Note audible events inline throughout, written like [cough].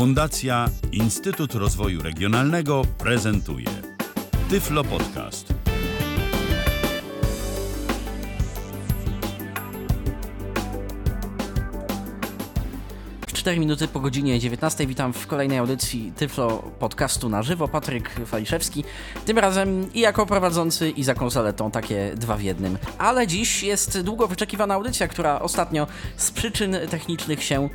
Fundacja Instytut Rozwoju Regionalnego prezentuje Tyflo Podcast. Cztery minuty po godzinie 19. Witam w kolejnej audycji Tyflo Podcastu na żywo. Patryk Faliszewski. Tym razem i jako prowadzący, i za konsoletą, takie dwa w jednym. Ale dziś jest długo wyczekiwana audycja, która ostatnio z przyczyn technicznych się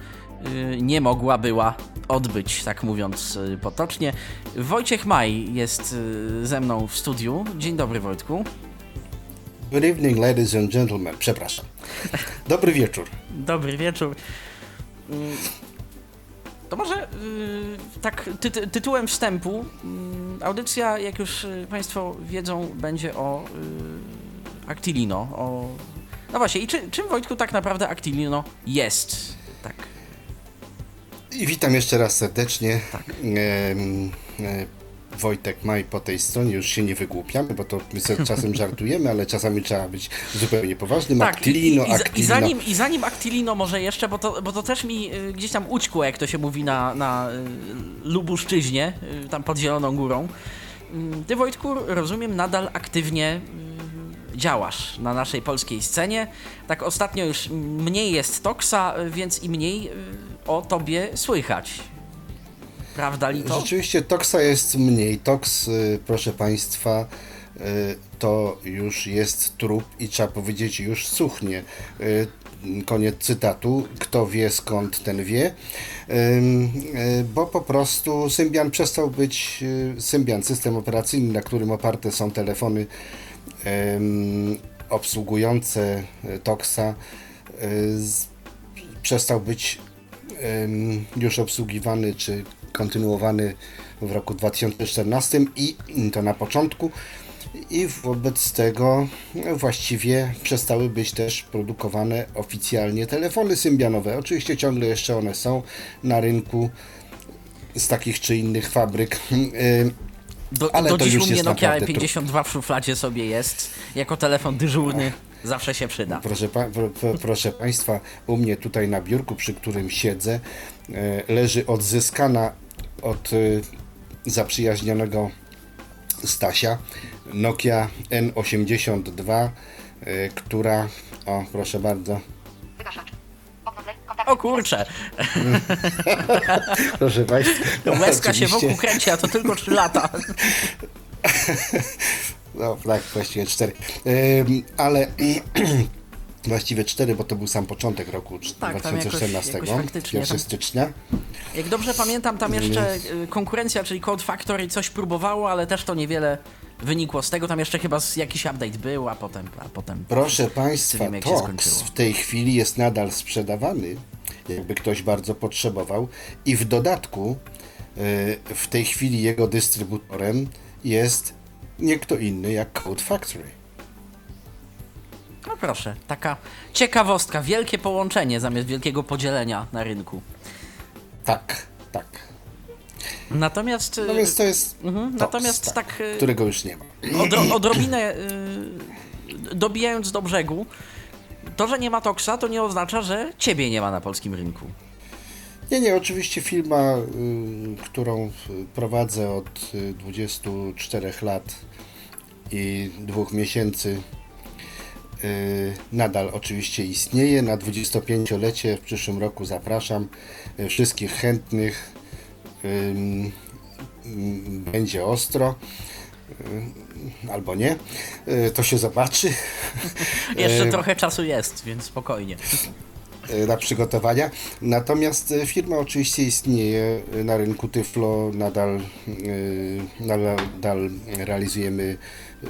nie mogła była odbyć, tak mówiąc yy, potocznie. Wojciech Maj jest yy, ze mną w studiu. Dzień dobry, Wojtku. Good evening, ladies and gentlemen. Przepraszam. [laughs] Dobry wieczór. Dobry wieczór. To może tak ty, ty, tytułem wstępu. Audycja, jak już Państwo wiedzą, będzie o Actilino. O... No właśnie, i czy, czym Wojtku tak naprawdę Actilino jest? Tak. I witam jeszcze raz serdecznie. Em, e, Wojtek Maj po tej stronie, już się nie wygłupiamy, bo to my sobie czasem [laughs] żartujemy, ale czasami trzeba być zupełnie poważnym. Tak, Actilino, i, i, i, zanim, i zanim Actilino może jeszcze, bo to, bo to też mi y, gdzieś tam ućkło, jak to się mówi na, na y, Lubuszczyźnie, y, tam pod Zieloną Górą. Y, Ty Wojtku, rozumiem, nadal aktywnie działasz na naszej polskiej scenie. Tak ostatnio już mniej jest Toksa, więc i mniej y, o tobie słychać. Prawda, Lito? Rzeczywiście Toxa jest mniej. Tox, y, proszę Państwa, y, to już jest trup i trzeba powiedzieć już suchnie. Koniec cytatu. Kto wie skąd ten wie. Bo po prostu Symbian przestał być Symbian, system operacyjny, na którym oparte są telefony ym, obsługujące y, Toxa. z- Przestał być już obsługiwany czy kontynuowany w roku 2014 i to na początku i wobec tego no, właściwie przestały być też produkowane oficjalnie telefony symbianowe. Oczywiście ciągle jeszcze one są na rynku z takich czy innych fabryk. Do, ale do to dziś już u mnie Nokia naprawdę 52 w szufladzie sobie jest. Jako telefon dyżurny zawsze się przyda. Proszę, pa, pro, pro, proszę Państwa, u mnie tutaj na biurku, przy którym siedzę, e, leży odzyskana od e, zaprzyjaźnionego Stasia Nokia N82, e, która, o proszę bardzo, O kurcze, [laughs] proszę Państwa, łezka się wokół kręci, a to tylko 3 lata. [laughs] No tak, właściwie cztery. Ym, ale [clears throat] właściwie cztery, bo to był sam początek roku Tak, tam jakoś- 2014, jakoś faktycznie 1 tam- stycznia. Jak dobrze pamiętam, tam jeszcze y, konkurencja, czyli Code Factory coś próbowało, ale też to niewiele wynikło z tego. Tam jeszcze chyba jakiś update był, a potem... A potem Proszę Państwa, wiem, skończyło. w tej chwili jest nadal sprzedawany, jakby ktoś bardzo potrzebował i w dodatku y, w tej chwili jego dystrybutorem jest nie kto inny jak Code Factory. No proszę, taka ciekawostka, wielkie połączenie zamiast wielkiego podzielenia na rynku. Tak, tak. Natomiast... y, więc to jest Mhm, natomiast tak, y- którego już nie ma. Odro, odrobinę dobijając do brzegu, to, że nie ma Toxa, to nie oznacza, że ciebie nie ma na polskim rynku. Nie, nie, oczywiście firma, y, którą y, prowadzę od y, 24 lat i dwóch miesięcy y, nadal oczywiście istnieje. Na 25-lecie w przyszłym roku zapraszam y, wszystkich chętnych. Będzie ostro. Y, Albo nie, Y, to się zobaczy. [laughs] Jeszcze Y, trochę czasu jest, więc spokojnie. e, na przygotowania. Natomiast e, firma oczywiście istnieje e, na rynku Tyflo, nadal, e, nadal, realizujemy e,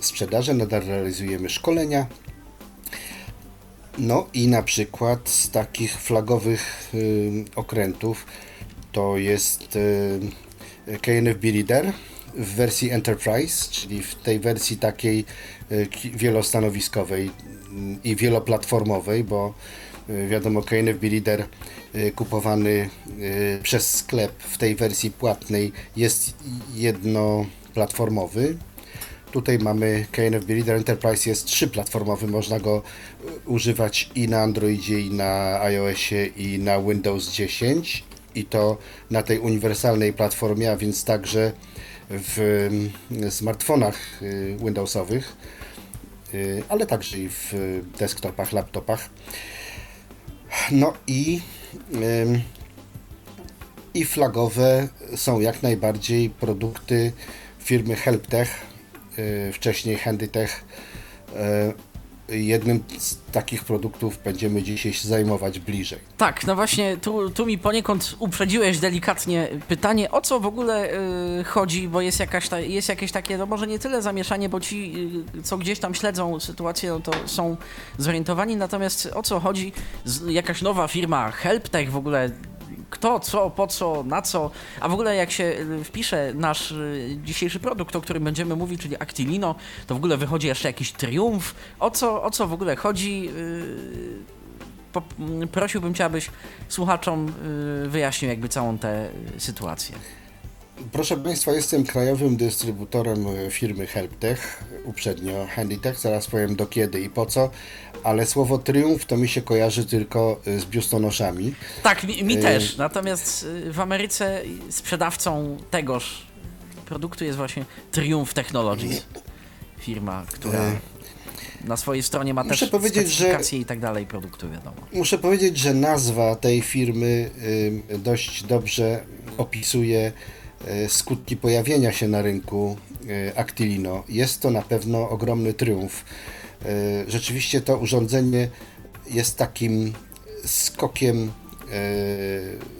sprzedaże, nadal realizujemy szkolenia. No i na przykład z takich flagowych e, okrętów to jest e, KNFB Reader w wersji Enterprise, czyli w tej wersji takiej e, wielostanowiskowej mm, i wieloplatformowej, bo e, wiadomo KNFB Reader e, kupowany przez sklep w tej wersji płatnej jest jednoplatformowy. Tutaj mamy KNF Reader Enterprise jest trzyplatformowy, można go używać i na Androidzie, i na iOSie, i na Windows 10. i to na tej uniwersalnej platformie, a więc także w mm, smartfonach y, Windowsowych, y, ale także i w desktopach, laptopach. No i, ym, i flagowe są jak najbardziej produkty firmy HelpTech, y, wcześniej HandyTech. Jednym z takich produktów będziemy dzisiaj się zajmować bliżej. Tak, no właśnie, tu, tu mi poniekąd uprzedziłeś delikatnie pytanie, o co w ogóle y, chodzi, bo jest, jakaś ta, jest jakieś takie, no może nie tyle zamieszanie, bo ci, y, co gdzieś tam śledzą sytuację, no to są zorientowani, natomiast o co chodzi, z, jakaś nowa firma, HelpTech w ogóle, kto, co, po co, na co, a w ogóle jak się y, wpisze nasz y, dzisiejszy produkt, o którym będziemy mówić, czyli Actilino, to w ogóle wychodzi jeszcze jakiś triumf, o co, o co w ogóle chodzi, m, prosiłbym Cię, abyś słuchaczom y, wyjaśnił jakby całą tę y, sytuację. Proszę Państwa, jestem krajowym dystrybutorem e, firmy HelpTech, uprzednio HandyTech, zaraz powiem do kiedy i po co, ale słowo triumf to mi się kojarzy tylko e, z biustonoszami. Tak, mi, mi Y- też, natomiast w Ameryce sprzedawcą tegoż produktu jest właśnie Triumph Technologies, firma, która na swojej stronie ma Muszę też powiedzieć, że- i tak dalej produktu, wiadomo. Muszę powiedzieć, że nazwa tej firmy y, dość dobrze opisuje skutki pojawienia się na rynku y, Actilino. Jest to na pewno ogromny triumf. Y, Rzeczywiście to urządzenie jest takim skokiem,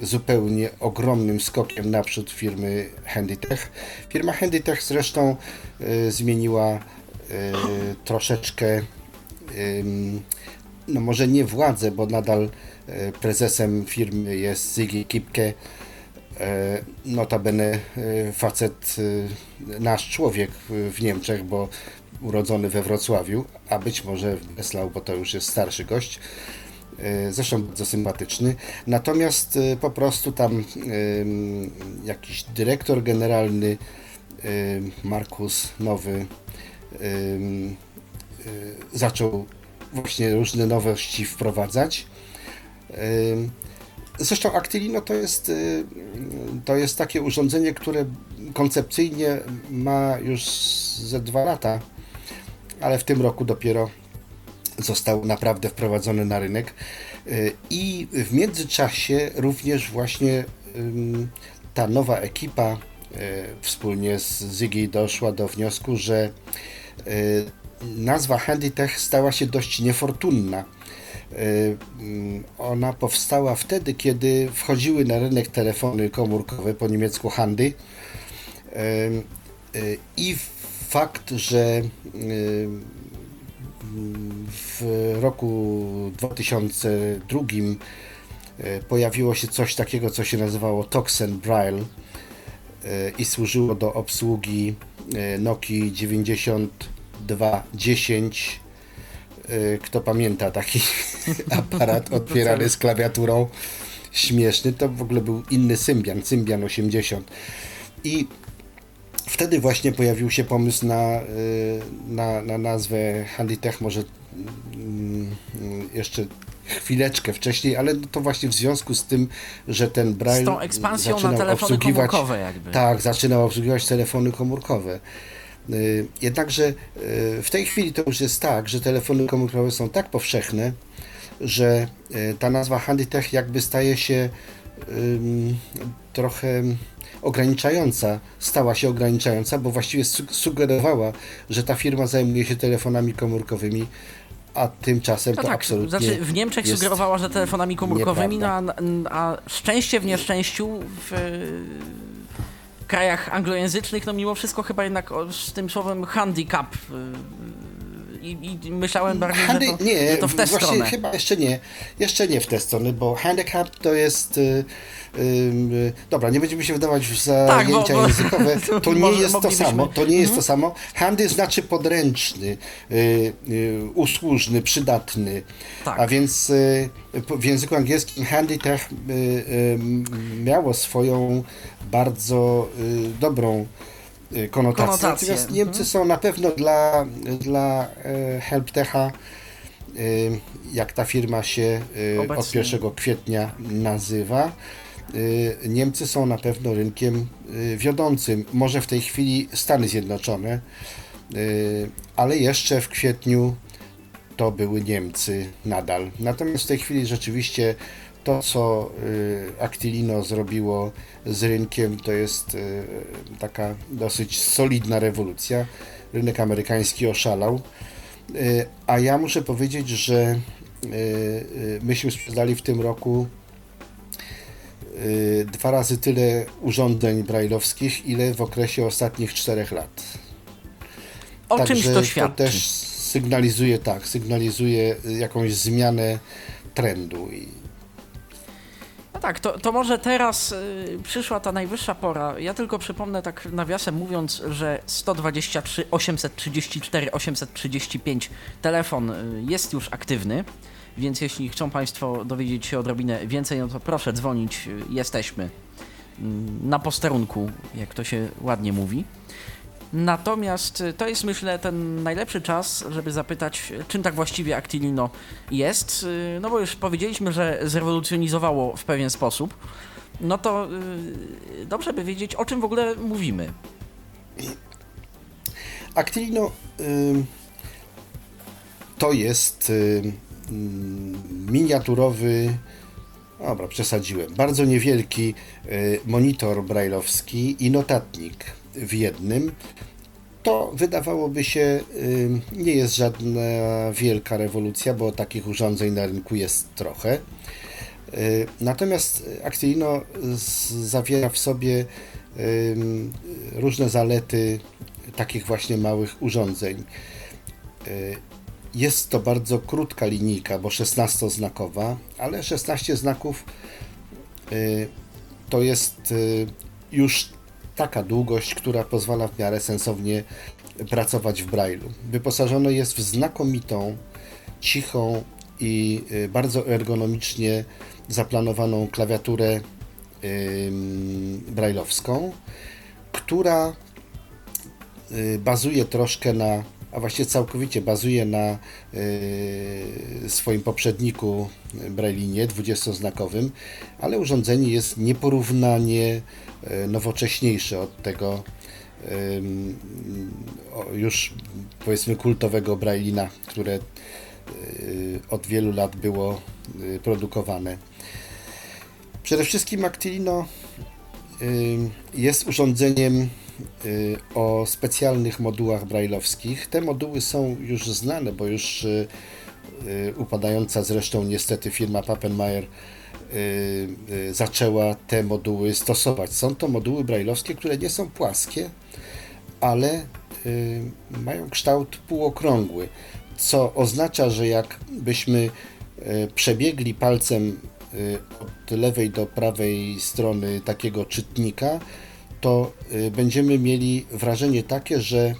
zupełnie ogromnym skokiem naprzód firmy Handytech. Firma Handytech zresztą zmieniła troszeczkę no może nie władzę, bo nadal e, prezesem firmy jest Ziggy Kipke, e, notabene e, facet, e, nasz człowiek w Niemczech, bo urodzony we Wrocławiu, a być może w Breslau, bo to już jest starszy gość. E, Zresztą bardzo sympatyczny. Natomiast e, po prostu tam jakiś dyrektor generalny, Markus Nowy, e, zaczął właśnie różne nowości wprowadzać. Zresztą Actilino to jest, y, to jest takie urządzenie, które koncepcyjnie ma już ze dwa lata, ale w tym roku dopiero został naprawdę wprowadzony na rynek. Y, I w międzyczasie również właśnie ta nowa ekipa y, wspólnie z Ziggy doszła do wniosku, że nazwa Handytech stała się dość niefortunna. Y, mm, Ona powstała wtedy, kiedy wchodziły na rynek telefony komórkowe, po niemiecku Handy. Y, y, I fakt, że w roku 2002 e, pojawiło się coś takiego, co się nazywało Toxen Braille i służyło do obsługi Nokii 9210. E, Kto pamięta taki [laughs] aparat otwierany z klawiaturą śmieszny, to w ogóle był inny Symbian, Symbian 80. I wtedy właśnie pojawił się pomysł na, y, na, na nazwę Handytech, może mm, jeszcze chwileczkę wcześniej, ale to właśnie w związku z tym, że ten Braille Z tą ekspansją na telefony obsługiwać, komórkowe jakby. Tak, zaczynał obsługiwać telefony komórkowe. Y, Jednakże y, w tej chwili to już jest tak, że telefony komórkowe są tak powszechne, że y, ta nazwa Handytech jakby staje się trochę ograniczająca, stała się ograniczająca, bo właściwie su- sugerowała, że ta firma zajmuje się telefonami komórkowymi, a tymczasem No to tak, absolutnie znaczy w Niemczech sugerowała, że telefonami komórkowymi, no, a, a szczęście w nieszczęściu w krajach anglojęzycznych, no mimo wszystko chyba jednak z tym słowem handicap e, i, i myślałem bardziej, Handy, że to, nie, że to w tę właśnie stronę. chyba jeszcze nie, jeszcze nie w tę stronę, bo handicap to jest, y, y, y, dobra, nie będziemy się wdawać w zajęcia Tak, bo- bo- językowe, [laughs] to nie może jest to samo, to nie jest to samo, handy znaczy podręczny, y, y, usłużny, przydatny, Tak. a więc w języku angielskim handicap y, y, miało swoją bardzo dobrą y, konotację. Konotację, Natomiast mhm. Niemcy są na pewno dla, dla e, HelpTecha, e, jak ta firma się od Obecnie. 1 kwietnia nazywa, y, Niemcy są na pewno rynkiem y, wiodącym. Może w tej chwili Stany Zjednoczone, y, ale jeszcze w kwietniu to były Niemcy nadal. Natomiast w tej chwili rzeczywiście to, co Actilino zrobiło z rynkiem, to jest taka dosyć solidna rewolucja. Rynek amerykański oszalał. A ja muszę powiedzieć, że myśmy sprzedali w tym roku Y, dwa razy tyle urządzeń brajlowskich, ile w okresie ostatnich czterech lat. O Także czymś to świadczy. To też sygnalizuje, tak, sygnalizuje jakąś zmianę trendu. Tak, to, to może teraz y, przyszła ta najwyższa pora. Ja tylko przypomnę tak nawiasem mówiąc, że 123 834 835 telefon y, jest już aktywny. Więc jeśli chcą Państwo dowiedzieć się odrobinę więcej, no to proszę dzwonić, jesteśmy mm, na posterunku, jak to się ładnie mówi. Natomiast to jest myślę ten najlepszy czas, żeby zapytać, czym tak właściwie Actilino jest. No bo już powiedzieliśmy, że zrewolucjonizowało w pewien sposób. No to yy, dobrze by wiedzieć, o czym w ogóle mówimy. Actilino to jest Mm, miniaturowy, dobra, przesadziłem, bardzo niewielki y, monitor brajlowski i notatnik w jednym. To wydawałoby się y, nie jest żadna wielka rewolucja, bo takich urządzeń na rynku jest trochę. Y, natomiast Actilino zawiera w sobie różne zalety takich właśnie małych urządzeń. Jest to bardzo krótka linijka, bo 16-znakowa, ale 16 znaków y, to jest y, już taka długość, która pozwala w miarę sensownie pracować w Braille'u. Wyposażone jest w znakomitą, cichą i y, bardzo ergonomicznie zaplanowaną klawiaturę brailleowską, która bazuje troszkę na a właściwie całkowicie bazuje na y, swoim poprzedniku Braillinie 20-znakowym, ale urządzenie jest nieporównanie y, nowocześniejsze od tego już powiedzmy kultowego Braillina, które y, od wielu lat było produkowane. Przede wszystkim Actilino jest urządzeniem Y, o specjalnych modułach brajlowskich. Te moduły są już znane, bo już y, y, upadająca zresztą niestety firma Pappenmeier zaczęła te moduły stosować. Są to moduły brajlowskie, które nie są płaskie, ale mają kształt półokrągły, co oznacza, że jakbyśmy przebiegli palcem od lewej do prawej strony takiego czytnika, to y, będziemy mieli wrażenie takie, że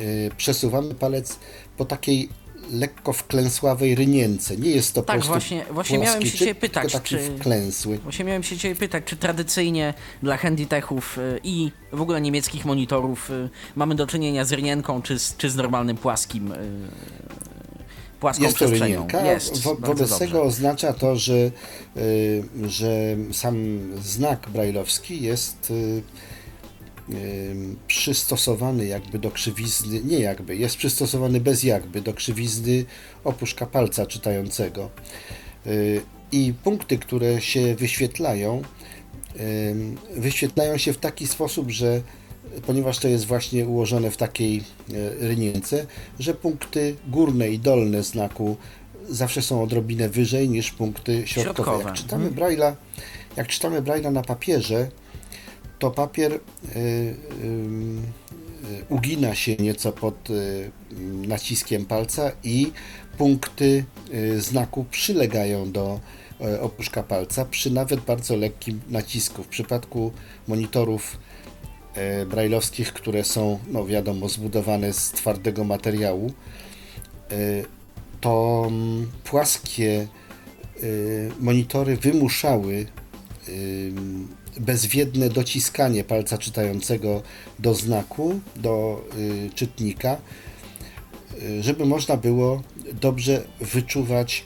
y, przesuwamy palec po takiej lekko wklęsławej rynience. Nie jest to tak, po prostu właśnie, właśnie miałem się dzisiaj pytać, czy wklęsły. Właśnie miałem się dzisiaj pytać, czy tradycyjnie dla handytechów y, i w ogóle niemieckich monitorów mamy do czynienia z rynienką, czy z, czy z normalnym płaskim płaską jest to rynienka. Jest, Wo wobec dobrze. tego oznacza to, że, że sam znak brajlowski jest przystosowany jakby do krzywizny, nie jakby, jest przystosowany bez jakby do krzywizny opuszka palca czytającego. Y, I punkty, które się wyświetlają, wyświetlają się w taki sposób, że ponieważ to jest właśnie ułożone w takiej e, rynience, że punkty górne i dolne znaku zawsze są odrobinę wyżej niż punkty środkowe. środkowe. Jak czytamy mhm. Braille'a, jak czytamy Braille'a na papierze, to papier y, y, y, ugina się nieco pod naciskiem palca i punkty znaku przylegają do opuszka palca przy nawet bardzo lekkim nacisku. W przypadku monitorów brajlowskich, które są, no wiadomo, zbudowane z twardego materiału, to mm, płaskie monitory wymuszały bezwiedne dociskanie palca czytającego do znaku, do y, czytnika, y, żeby można było dobrze wyczuwać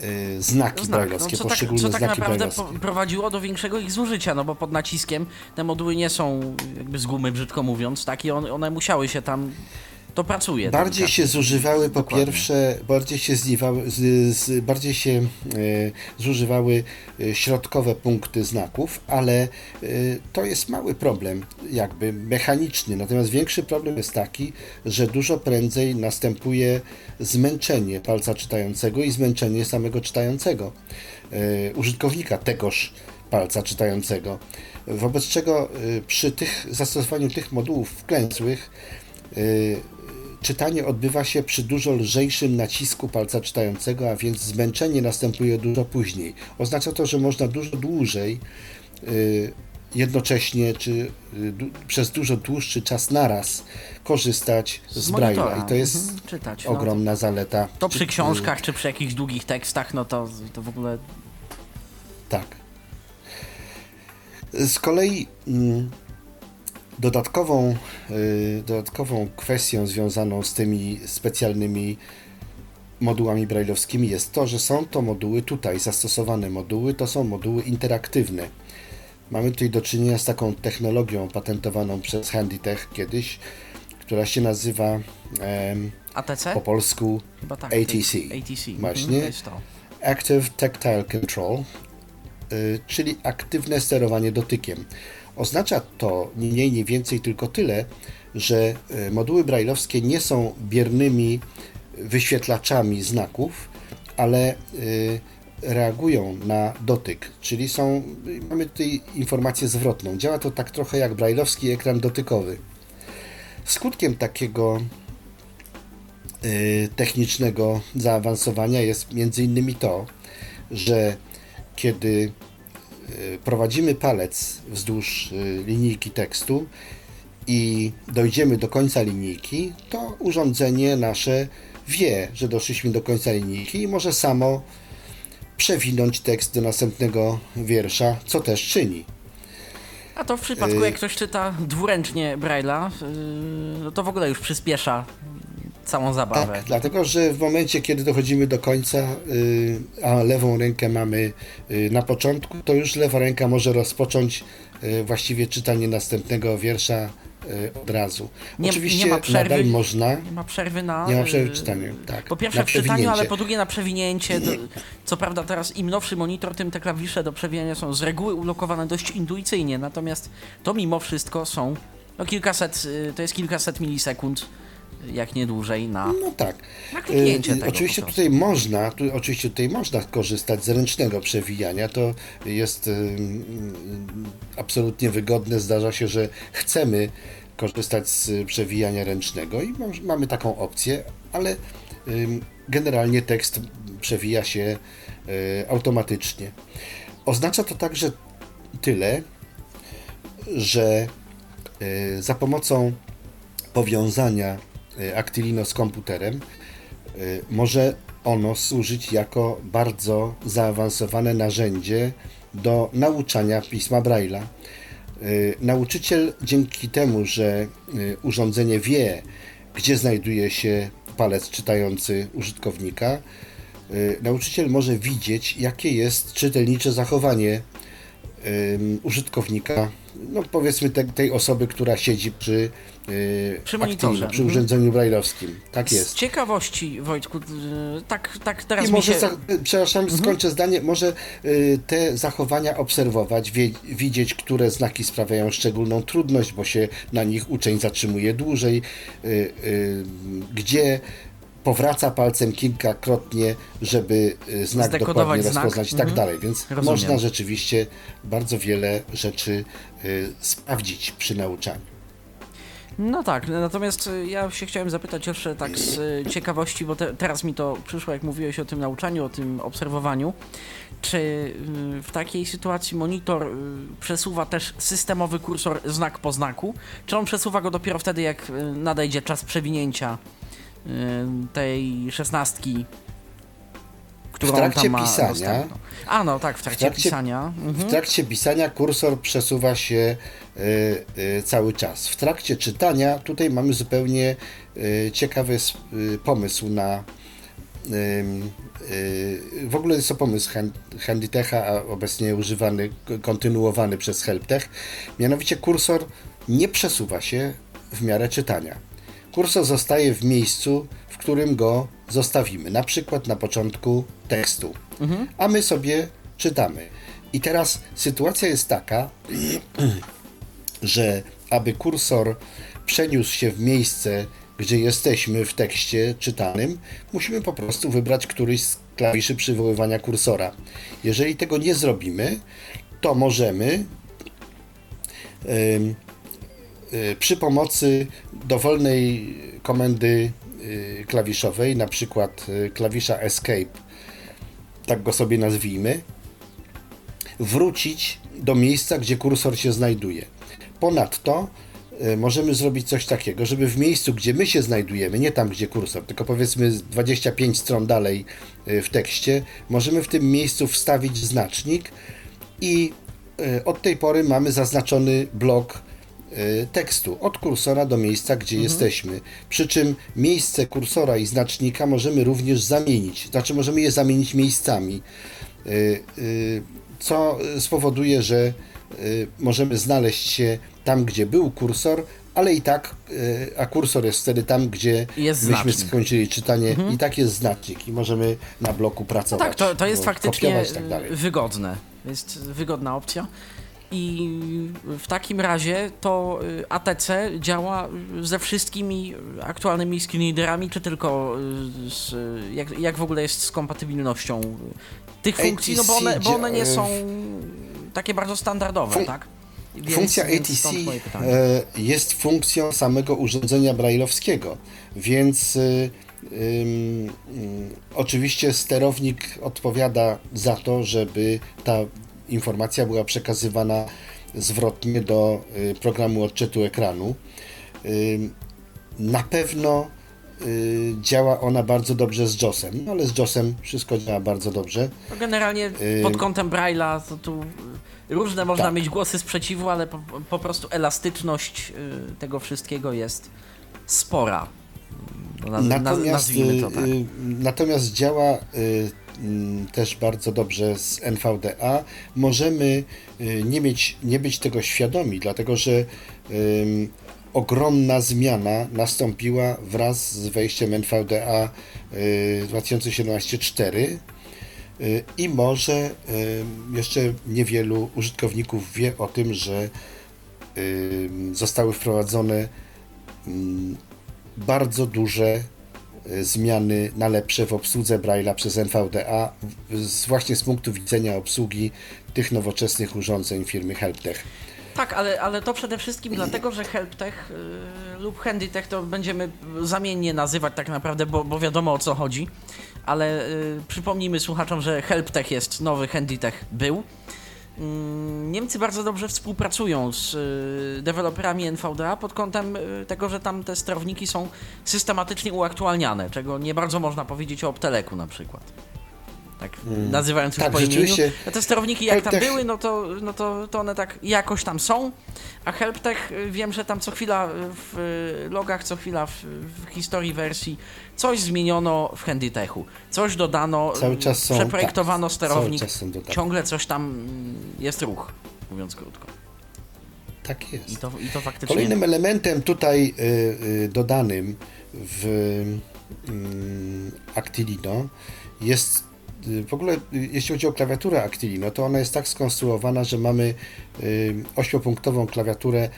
y, znaki Znak, brajlowskie, no, co tak, poszczególne co tak naprawdę po, prowadziło do większego ich zużycia, no bo pod naciskiem te moduły nie są jakby z gumy, brzydko mówiąc, tak, i on, one musiały się tam, to pracuje. Bardziej się delikatnie. zużywały po Dokładnie. pierwsze, bardziej się zliwały, z, z, bardziej się e, zużywały e, środkowe punkty znaków, ale e, to jest mały problem, jakby mechaniczny. Natomiast większy problem jest taki, że dużo prędzej następuje zmęczenie palca czytającego i zmęczenie samego czytającego, użytkownika tegoż palca czytającego. Wobec czego przy tych zastosowaniu tych modułów wklęsłych czytanie odbywa się przy dużo lżejszym nacisku palca czytającego, a więc zmęczenie następuje dużo później. Oznacza to, że można dużo dłużej y, jednocześnie czy y, przez dużo dłuższy czas naraz korzystać z, Z Braille'a i to jest mhm, czytać, no. ogromna zaleta. To przy książkach, czy przy jakichś długich tekstach, no to, to w ogóle Tak. Z kolei mm, dodatkową, y, dodatkową kwestią związaną z tymi specjalnymi modułami brajlowskimi jest to, że są to moduły tutaj zastosowane moduły, to są moduły interaktywne. Mamy tutaj do czynienia z taką technologią patentowaną przez Handytech kiedyś, która się nazywa em, ATC? po polsku tak. ATC. ATC. Właśnie. Mhm, to. Active Tactile Control, y, czyli aktywne sterowanie dotykiem. Oznacza to nie mniej, nie więcej tylko tyle, że y, moduły brajlowskie nie są biernymi wyświetlaczami znaków, ale y, reagują na dotyk, czyli są, mamy tutaj informację zwrotną. Działa to tak trochę jak brajlowski ekran dotykowy. Skutkiem takiego y, technicznego zaawansowania jest między innymi to, że kiedy prowadzimy palec wzdłuż y, linijki tekstu i dojdziemy do końca linijki, to urządzenie nasze wie, że doszliśmy do końca linijki i może samo przewinąć tekst do następnego wiersza, co też czyni. A to w przypadku, Y- jak ktoś czyta dwuręcznie Braille'a, no to w ogóle już przyspiesza całą zabawę. Tak, dlatego że w momencie, kiedy dochodzimy do końca, y, a lewą rękę mamy y, na początku, to już lewa ręka może rozpocząć y, właściwie czytanie następnego wiersza od razu. Nie- Oczywiście nie ma przerwy. nadal można. Nie ma przerwy na. Nie ma przerwy w czytaniu, tak, Po pierwsze w czytaniu, ale po drugie na przewinięcie. Do, co prawda teraz im nowszy monitor, tym te klawisze do przewijania są z reguły ulokowane dość intuicyjnie, natomiast to mimo wszystko są no kilkaset, to jest kilkaset milisekund, jak nie dłużej na, No tak. na kliknięcie Y, tego. Oczywiście tutaj można, tu, oczywiście tutaj można korzystać z ręcznego przewijania. To jest y, y, absolutnie wygodne. Zdarza się, że chcemy korzystać z przewijania ręcznego i mamy taką opcję, ale generalnie tekst przewija się automatycznie. Oznacza to także tyle, że za pomocą powiązania Actilino z komputerem y, może ono służyć jako bardzo zaawansowane narzędzie do nauczania pisma Braille'a. Y, Nauczyciel dzięki temu, że y, urządzenie wie, gdzie znajduje się palec czytający użytkownika, y, nauczyciel może widzieć, jakie jest czytelnicze zachowanie użytkownika, no powiedzmy te, tej osoby, która siedzi przy, yy, Przy przy Mhm. urządzeniu brajlowskim. Tak Z jest. ciekawości, Wojtku, yy, tak, tak teraz I może, się... za, przepraszam, skończę zdanie, może y, te zachowania obserwować, wie, widzieć, które znaki sprawiają szczególną trudność, bo się na nich uczeń zatrzymuje dłużej, y, y, gdzie powraca palcem kilkakrotnie, żeby y, znak dokładnie znak. rozpoznać i tak Mhm. dalej, więc Rozumiem. można rzeczywiście bardzo wiele rzeczy y, sprawdzić przy nauczaniu. No tak, natomiast y, ja się chciałem zapytać jeszcze tak z ciekawości, bo te, teraz mi to przyszło, jak mówiłeś o tym nauczaniu, o tym obserwowaniu. Czy w takiej sytuacji monitor przesuwa też systemowy kursor znak po znaku? Czy on przesuwa go dopiero wtedy, jak nadejdzie czas przewinięcia tej szesnastki, którą W trakcie tam ma pisania- dostępną? A no tak, w trakcie, trakcie- pisania. Mhm. W trakcie pisania kursor przesuwa się y, y, cały czas. W trakcie czytania tutaj mamy zupełnie y, ciekawy y, pomysł na y, w ogóle jest to pomysł hand, Handytecha, a obecnie używany, kontynuowany przez Helptech. Mianowicie kursor nie przesuwa się w miarę czytania. Kursor zostaje w miejscu, w którym go zostawimy, na przykład na początku tekstu, a my sobie czytamy. I teraz sytuacja jest taka, [clears throat] że aby kursor przeniósł się w miejsce, gdzie jesteśmy w tekście czytanym, musimy po prostu wybrać któryś z klawiszy przywoływania kursora. Jeżeli tego nie zrobimy, to możemy ym, y, przy pomocy dowolnej komendy y, klawiszowej, na przykład y, klawisza Escape, tak go sobie nazwijmy, wrócić do miejsca, gdzie kursor się znajduje. Ponadto y, możemy zrobić coś takiego, żeby w miejscu, gdzie my się znajdujemy, nie tam, gdzie kursor, tylko powiedzmy 25 stron dalej y, w tekście, możemy w tym miejscu wstawić znacznik i y, od tej pory mamy zaznaczony blok y, tekstu od kursora do miejsca, gdzie jesteśmy. Przy czym miejsce kursora i znacznika możemy również zamienić, znaczy możemy je zamienić miejscami, y, y, co spowoduje, że y, możemy znaleźć się tam, gdzie był kursor, ale i tak, y, a kursor jest wtedy tam, gdzie Jest myśmy znacznik. skończyli czytanie i tak jest znacznik i możemy na bloku pracować. Tak, to, to jest faktycznie tak wygodne. Jest wygodna opcja. I w takim razie to y, ATC działa ze wszystkimi aktualnymi screenreaderami, czy tylko y, z, jak, jak w ogóle jest z kompatybilnością tych funkcji, no bo one, bo one nie dzia- są takie bardzo standardowe, Fun- tak? Więc- Funkcja ATC e, jest funkcją samego urządzenia brailleowskiego, więc y, ym, ym, oczywiście sterownik odpowiada za to, żeby ta informacja była przekazywana zwrotnie do y, programu odczytu ekranu. Ym, na pewno y, działa ona bardzo dobrze z JOSem, no ale z JOSem wszystko działa bardzo dobrze. No generalnie y- pod kątem Braille'a to tu różne można Tak. mieć głosy sprzeciwu, ale po, po prostu elastyczność y, tego wszystkiego jest spora. No, naz- Natomiast, nazwijmy to tak. y, y, natomiast działa y, też bardzo dobrze z NVDA. Możemy y, nie, mieć, nie być tego świadomi, dlatego że ogromna zmiana nastąpiła wraz z wejściem NVDA y, 2017-4 y, i może y, jeszcze niewielu użytkowników wie o tym, że y, zostały wprowadzone mm, bardzo duże y, zmiany na lepsze w obsłudze Braille'a przez NVDA, właśnie z punktu widzenia obsługi tych nowoczesnych urządzeń firmy Helptech. Tak, ale, ale to przede wszystkim dlatego, że HelpTech y, lub HandyTech to będziemy zamiennie nazywać tak naprawdę, bo, bo wiadomo o co chodzi. Ale y, przypomnijmy słuchaczom, że HelpTech jest nowy, HandyTech był. Mm, Niemcy bardzo dobrze współpracują z y, deweloperami NVDA pod kątem y, tego, że tam te sterowniki są systematycznie uaktualniane, czego nie bardzo można powiedzieć o Opteleku na przykład. Tak, nazywając już tak, po imieniu. rzeczywiście. No te sterowniki jak tam były, no to, no to, to one tak jakoś tam są, a HelpTech y, wiem, że tam co chwila y, w y, logach, co chwila w, w historii wersji coś zmieniono w HandyTechu, coś dodano, Cały czas są, przeprojektowano tak, sterownik, dodatki. ciągle coś tam mm, jest ruch, mówiąc krótko. Tak jest. I to, i to faktycznie... Kolejnym elementem tutaj y, y, dodanym w mm, Actilino jest y, w ogóle, jeśli chodzi o klawiaturę Actilino, to ona jest tak skonstruowana, że mamy y, ośmiopunktową klawiaturę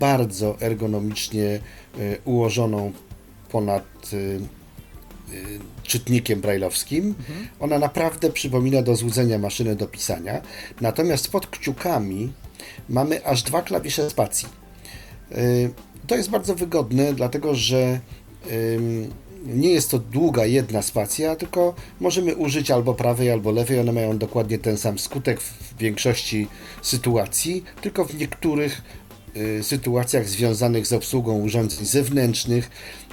bardzo ergonomicznie y, ułożoną ponad y, czytnikiem brailleowskim. Ona naprawdę przypomina do złudzenia maszynę do pisania. Natomiast pod kciukami mamy aż dwa klawisze spacji. To jest bardzo wygodne, dlatego że nie jest to długa jedna spacja, tylko możemy użyć albo prawej, albo lewej. One mają dokładnie ten sam skutek w większości sytuacji, tylko w niektórych y, sytuacjach związanych z obsługą urządzeń zewnętrznych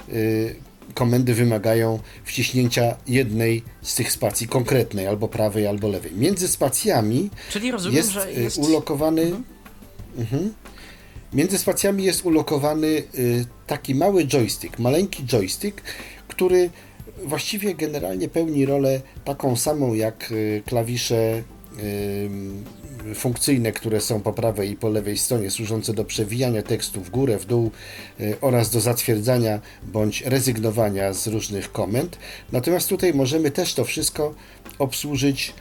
y, komendy wymagają wciśnięcia jednej z tych spacji konkretnej, albo prawej, albo lewej. Między spacjami rozumiem, jest, że y, jest... ulokowany. Mhm. Między spacjami jest ulokowany y, taki mały joystick, maleńki joystick, który właściwie generalnie pełni rolę taką samą jak y, klawisze funkcyjne, które są po prawej i po lewej stronie, służące do przewijania tekstu w górę, w dół y, oraz do zatwierdzania bądź rezygnowania z różnych komend. Natomiast tutaj możemy też to wszystko obsłużyć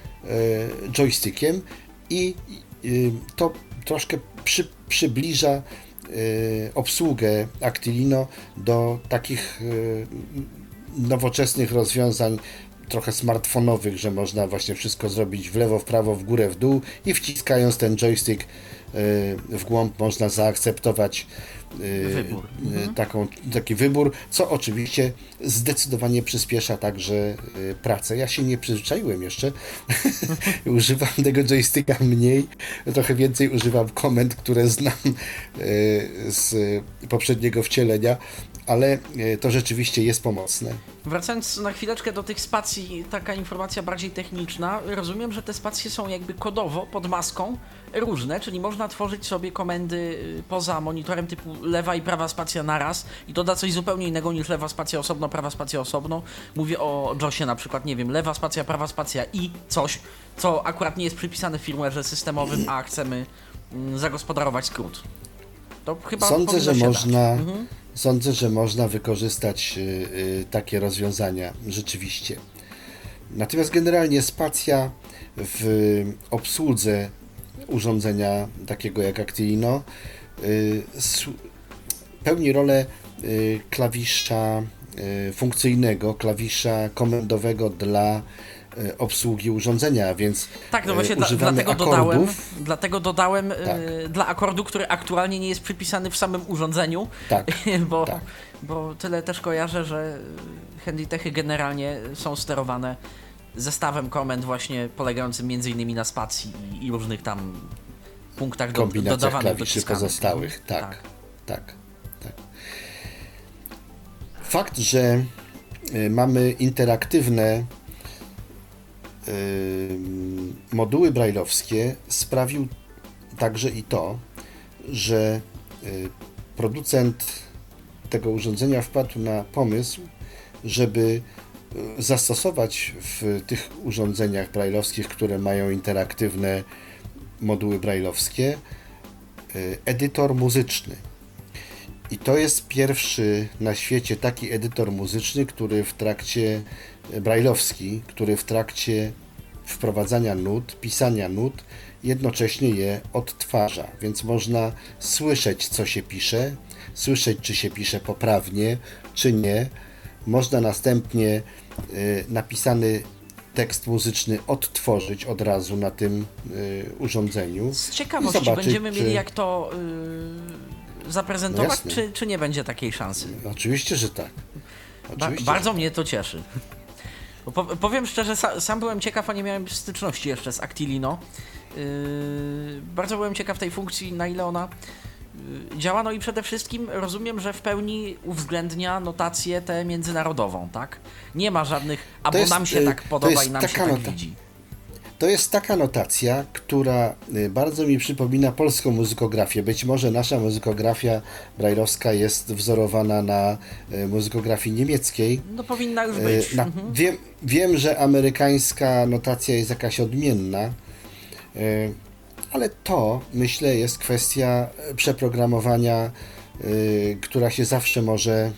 y, joystickiem i to troszkę przy, przybliża obsługę Actilino do takich nowoczesnych rozwiązań trochę smartfonowych, że można właśnie wszystko zrobić w lewo, w prawo, w górę, w dół i wciskając ten joystick y, w głąb można zaakceptować y, Wybór. y, taką, taki wybór, co oczywiście zdecydowanie przyspiesza także pracę. Ja się nie przyzwyczaiłem jeszcze, [laughs] używam tego joysticka mniej, trochę więcej używam komend, które znam z poprzedniego wcielenia, ale y, to rzeczywiście jest pomocne. Wracając na chwileczkę do tych spacji, taka informacja bardziej techniczna. Rozumiem, że te spacje są jakby kodowo, pod maską, różne, czyli można tworzyć sobie komendy y, poza monitorem typu lewa i prawa spacja naraz i to da coś zupełnie innego niż lewa spacja osobno, prawa spacja osobno. Mówię o JOSie na przykład, nie wiem, lewa spacja, prawa spacja i coś, co akurat nie jest przypisane w firmware'ze systemowym, a chcemy mm, zagospodarować skrót. To chyba Sądzę, że się dać. Sądzę, że można wykorzystać y, y, takie rozwiązania rzeczywiście. Natomiast generalnie spacja w obsłudze urządzenia takiego jak Actilino y, pełni rolę klawisza funkcyjnego, klawisza komendowego dla obsługi urządzenia, więc Tak, no y, właśnie dla, dlatego dodałem, akordów. dlatego dodałem Tak. y, dla akordu, który aktualnie nie jest przypisany w samym urządzeniu, Tak, [laughs] bo, tak. bo tyle też kojarzę, że handytechy generalnie są sterowane zestawem komend właśnie polegającym między innymi na spacji i, różnych tam punktach do, dodawanych, klawiszy pozostałych. Tak, Tak. tak, tak. Fakt, że mamy interaktywne moduły brajlowskie sprawił także i to, że y, producent tego urządzenia wpadł na pomysł, żeby y, zastosować w tych urządzeniach brajlowskich, które mają interaktywne moduły brajlowskie, y, edytor muzyczny. I to jest pierwszy na świecie taki edytor muzyczny, który w trakcie brajlowski, który w trakcie wprowadzania nut, pisania nut, jednocześnie je odtwarza, więc można słyszeć, co się pisze, słyszeć, czy się pisze poprawnie, czy nie. Można następnie y, napisany tekst muzyczny odtworzyć od razu na tym y, urządzeniu. Z ciekawości zobaczyć, będziemy mieli jak to y, zaprezentować, No czy, czy nie będzie takiej szansy? Oczywiście, że tak. Ba Oczywiście, bardzo że mnie to cieszy. Po powiem szczerze, sa sam byłem ciekaw, a nie miałem styczności jeszcze z Actilino. Yy, bardzo byłem ciekaw tej funkcji, na ile ona yy, działa. No i przede wszystkim rozumiem, że w pełni uwzględnia notację tę międzynarodową, tak? Nie ma żadnych, a bo nam się yy, tak podoba i nam się tak widzi. To jest taka notacja, która y, bardzo mi przypomina polską muzykografię. Być może nasza muzykografia brajlowska jest wzorowana na y, muzykografii niemieckiej. No powinna już Y, być. Na, Mhm. wiem, wiem, że amerykańska notacja jest jakaś odmienna, ale to myślę jest kwestia przeprogramowania, która się zawsze może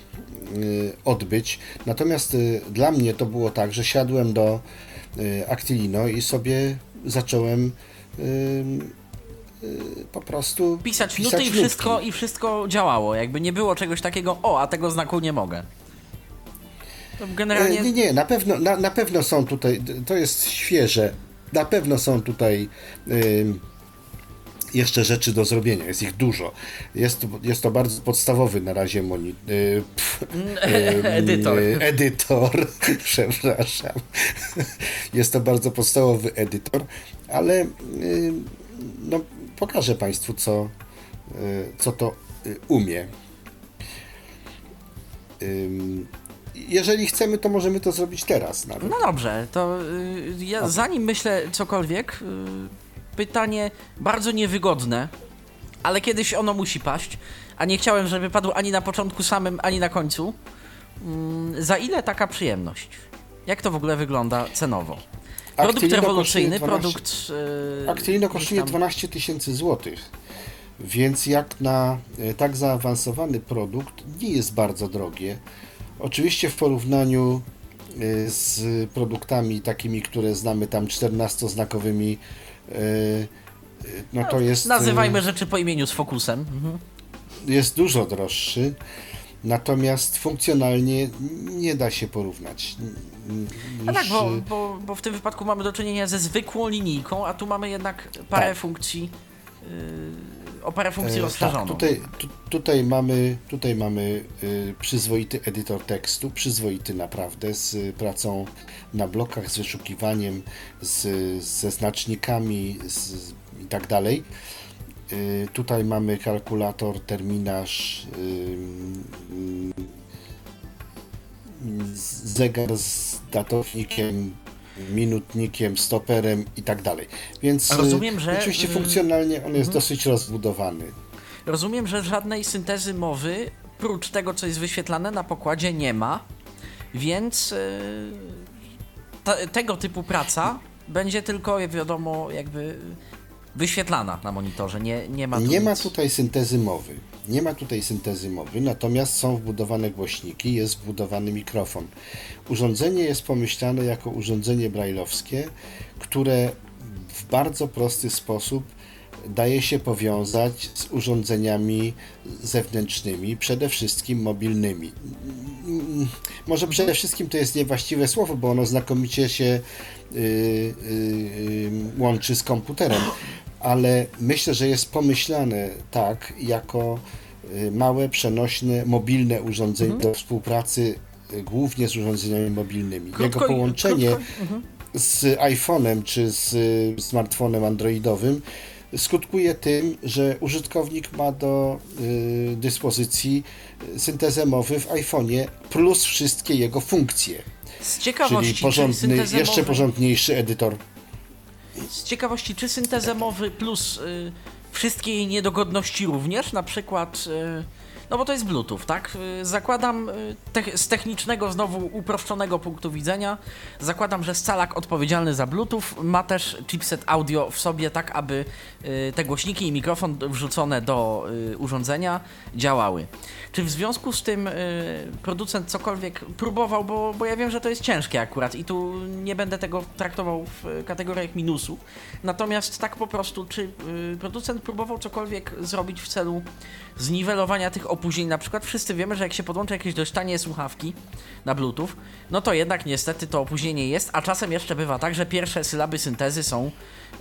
odbyć. Natomiast dla mnie to było tak, że siadłem do Actilino i sobie zacząłem y, y, po prostu Pisać nuty i nutki. wszystko, i wszystko działało. Jakby nie było czegoś takiego, o, a tego znaku nie mogę. Generalnie... E, Nie, nie, na pewno, na, na pewno są tutaj, to jest świeże, na pewno są tutaj ym, jeszcze rzeczy do zrobienia, jest ich dużo. Jest, to- jest to bardzo podstawowy na razie moni, y, pf, ym, [laughs] Edytor. y, edytor, [laughs] przepraszam. [laughs] Jest to bardzo podstawowy edytor, ale ym, no, pokażę Państwu, co, y, co to y, umie. Jeżeli chcemy, to możemy to zrobić teraz nawet. No dobrze, to y, ja zanim myślę cokolwiek, y, pytanie bardzo niewygodne, ale kiedyś ono musi paść, a nie chciałem, żeby padło ani na początku samym, ani na końcu. Mm, Za ile taka przyjemność? Jak to w ogóle wygląda cenowo? Produkt rewolucyjny, kosztuje 12 produkt. yy, kosztuje tam- 12 tysięcy złotych, więc jak na e, tak zaawansowany produkt nie jest bardzo drogie. Oczywiście w porównaniu e, z produktami takimi, które znamy tam 14-znakowymi, e, e, no to jest, e, Nazywajmy rzeczy po imieniu z fokusem. Mhm. jest dużo droższy. Natomiast funkcjonalnie nie da się porównać. No tak, Już, bo, bo, bo w tym wypadku mamy do czynienia ze zwykłą linijką, a tu mamy jednak parę Tak. funkcji. Yy, o parę funkcji E, rozszerzoną. Tak, tutaj, tu, tutaj mamy, tutaj mamy y, przyzwoity edytor tekstu, przyzwoity naprawdę, z pracą na blokach, z wyszukiwaniem, z, ze znacznikami z, i tak dalej. Y, tutaj mamy kalkulator, terminarz, y, zegar z datownikiem, minutnikiem, stoperem i tak dalej. Więc y, rozumiem, że, oczywiście y, funkcjonalnie on jest dosyć rozbudowany. Rozumiem, że żadnej syntezy mowy, prócz tego, co jest wyświetlane na pokładzie, nie ma, więc ta, tego typu praca będzie tylko, jak wiadomo, jakby wyświetlana na monitorze. Nie, nie ma tu Nie ma nic. tutaj syntezy mowy. Nie ma tutaj syntezy mowy, natomiast są wbudowane głośniki, jest wbudowany mikrofon. Urządzenie jest pomyślane jako urządzenie brajlowskie, które w bardzo prosty sposób daje się powiązać z urządzeniami zewnętrznymi, przede wszystkim mobilnymi. Może przede wszystkim to jest niewłaściwe słowo, bo ono znakomicie się y, y, y, łączy z komputerem, ale myślę, że jest pomyślane tak, jako y, małe, przenośne, mobilne urządzenie do współpracy y, głównie z urządzeniami mobilnymi. Krótko Jego połączenie krótko- z iPhone'em czy z y, smartfonem androidowym skutkuje tym, że użytkownik ma do y, dyspozycji syntezę mowy w iPhone'ie plus wszystkie jego funkcje, Z ciekawości, czyli czy porządny, jeszcze porządniejszy edytor. Z ciekawości, czy syntezę mowy plus y, wszystkie jej niedogodności również, na przykład, y, no bo to jest Bluetooth, tak? Y, zakładam y, te, z technicznego, znowu uproszczonego punktu widzenia, zakładam, że scalak odpowiedzialny za Bluetooth ma też chipset audio w sobie, tak aby y, te głośniki i mikrofon wrzucone do urządzenia działały. Czy w związku z tym producent cokolwiek próbował, bo, bo ja wiem, że to jest ciężkie akurat i tu nie będę tego traktował w kategoriach minusu. Natomiast tak po prostu, czy producent próbował cokolwiek zrobić w celu zniwelowania tych opóźnień? Na przykład wszyscy wiemy, że jak się podłącza jakieś dość tanie słuchawki na Bluetooth, no to jednak niestety to opóźnienie jest, a czasem jeszcze bywa tak, że pierwsze sylaby syntezy są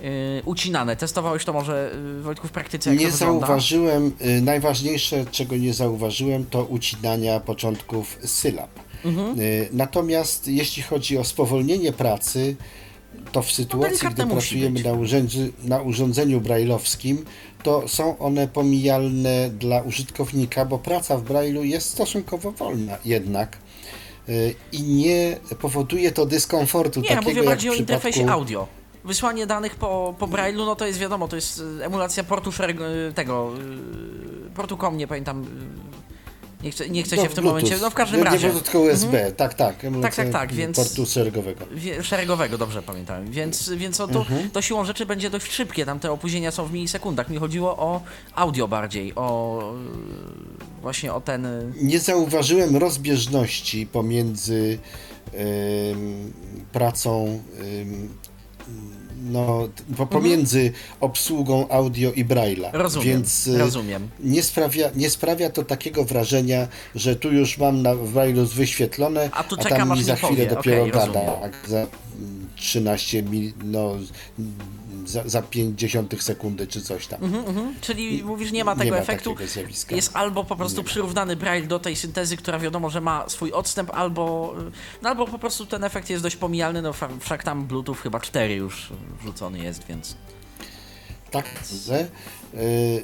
y, ucinane. Testowałeś to może, y, Wojtku, w praktyce, jak Nie zauważyłem, y, najważniejsze czego nie zauważyłem to ucinania początków sylab. Mhm. Y, Natomiast jeśli chodzi o spowolnienie pracy, to w sytuacji, No, gdy pracujemy na, urzędzi, na urządzeniu brajlowskim, to są one pomijalne dla użytkownika, bo praca w brajlu jest stosunkowo wolna jednak y, i nie powoduje to dyskomfortu Nie, ja takiego mówię jak bardziej o przypadku... interfejsie audio. Wysłanie danych po, po Braille'u, no to jest wiadomo, to jest y, emulacja portu szereg, tego, y, portu kom, nie pamiętam, nie chcę, nie chcę się No, w tym Bluetooth. momencie, no w każdym nie, razie, Nie tylko USB, tak, tak. emulacja tak, tak, więc- Portu szeregowego. wie- szeregowego, dobrze pamiętam, więc, więc to, Mhm. to siłą rzeczy będzie dość szybkie, tam te opóźnienia są w milisekundach, mi chodziło o audio bardziej, o y, właśnie o ten... Nie zauważyłem rozbieżności pomiędzy pracą no, po, pomiędzy obsługą audio i Braille'a. Rozumiem, Więc e, rozumiem. Nie, sprawia, nie sprawia to takiego wrażenia, że tu już mam na Braille'u wyświetlone, A tu a tam mi za chwilę powie. dopiero Okej, gada. jak Za mm, 13 mil, no, za, za 50 sekundy czy coś tam. Mhm, czyli mówisz, nie ma tego nie ma efektu. Jest albo po prostu przyrównany Braille do tej syntezy, która wiadomo, że ma swój odstęp, albo, no, albo po prostu ten efekt jest dość pomijalny, no wszak tam Bluetooth chyba 4 już wrzucony jest, więc... Tak, że y,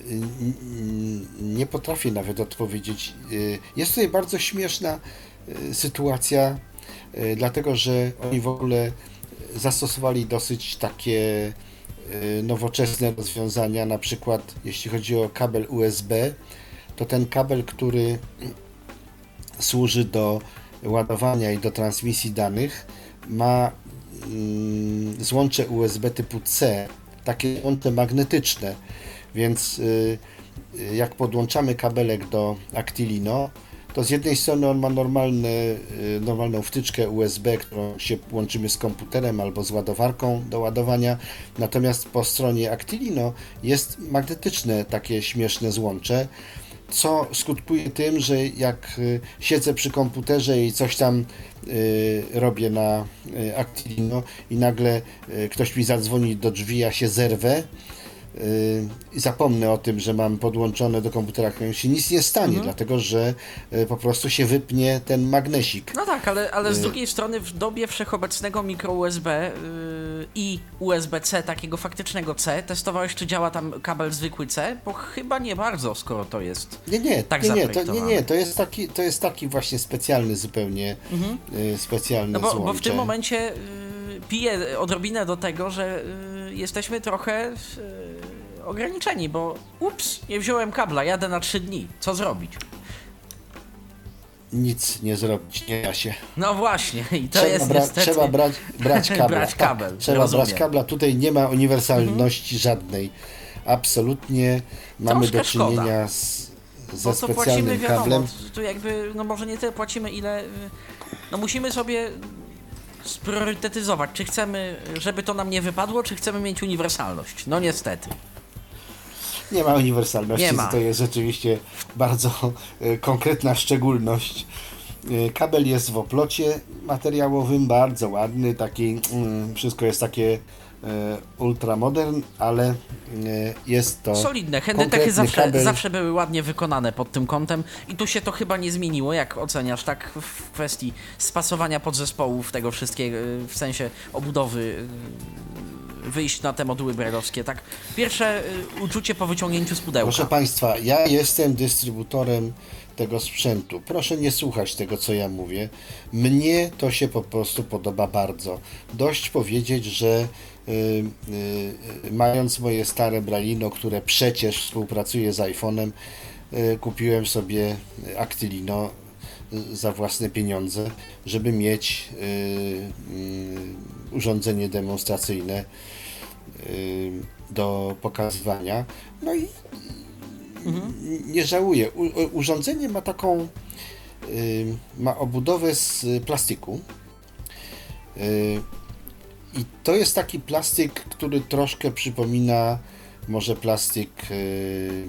nie potrafię nawet odpowiedzieć. Y, Jest tutaj bardzo śmieszna y, sytuacja, dlatego że oni w ogóle zastosowali dosyć takie nowoczesne rozwiązania, na przykład jeśli chodzi o kabel USB, to ten kabel, który służy do ładowania i do transmisji danych, ma mm, złącze USB typu C, takie złącze magnetyczne, więc y, y, jak podłączamy kabelek do Actilino, to z jednej strony on ma normalne, y, normalną wtyczkę USB, którą się łączymy z komputerem albo z ładowarką do ładowania, natomiast po stronie Actilino jest magnetyczne takie śmieszne złącze, co skutkuje tym, że jak y, siedzę przy komputerze i coś tam y, robię na Actilino i nagle ktoś mi zadzwoni do drzwi, ja się zerwę i zapomnę o tym, że mam podłączone do komputera, którym się nic nie stanie, dlatego że y, po prostu się wypnie ten magnesik. No tak, ale, ale z drugiej strony w dobie wszechobecnego mikro USB yy, i USB-C, takiego faktycznego C, testowałeś, czy działa tam kabel zwykły C? Bo chyba nie bardzo, skoro to jest. Nie, nie, tak nie, nie, to, nie, nie, to jest taki, to jest taki właśnie specjalny zupełnie, y, specjalny No bo, złącze. bo w tym momencie yy, piję odrobinę do tego, że yy, jesteśmy trochę yy, ograniczeni, bo ups, nie wziąłem kabla, jadę na 3 dni. Co zrobić? Nic nie zrobić, nie da się. No właśnie, i to trzeba, jest bra- niestety... trzeba brać, brać [laughs] kabla. Brać tak, kabel, trzeba rozumiem. brać kabla. Tutaj nie ma uniwersalności żadnej. Absolutnie mamy Troszkę do czynienia szkoda. z, Bo ze płacimy, specjalnym wiadomo, kablem. tu jakby, no może nie tyle płacimy, ile, y, no musimy sobie spriorytetyzować, czy chcemy, żeby to nam nie wypadło, czy chcemy mieć uniwersalność. No niestety. Nie ma uniwersalności, Nie ma. to jest rzeczywiście bardzo e, konkretna szczególność. E, Kabel jest w oplocie materiałowym, bardzo ładny, taki, mm, wszystko jest takie e, ultramodern, ale jest to Solidne. Konkretny zawsze, kabel. zawsze były ładnie wykonane pod tym kątem i tu się to chyba nie zmieniło. Jak oceniasz, tak w kwestii spasowania podzespołów tego wszystkiego, w sensie obudowy, wyjść na te moduły brajlowskie, tak? Pierwsze y, uczucie po wyciągnięciu z pudełka. Proszę Państwa, ja jestem dystrybutorem tego sprzętu. Proszę nie słuchać tego, co ja mówię. Mnie to się po prostu podoba bardzo. Dość powiedzieć, że y, y, mając moje stare Braillino, które przecież współpracuje z iPhone'em, y, kupiłem sobie Actilino y, za własne pieniądze, żeby mieć y, y, urządzenie demonstracyjne do pokazywania. No i nie żałuję. U, urządzenie ma taką, y, ma obudowę z plastiku. Y, I to jest taki plastyk, który troszkę przypomina może plastyk y,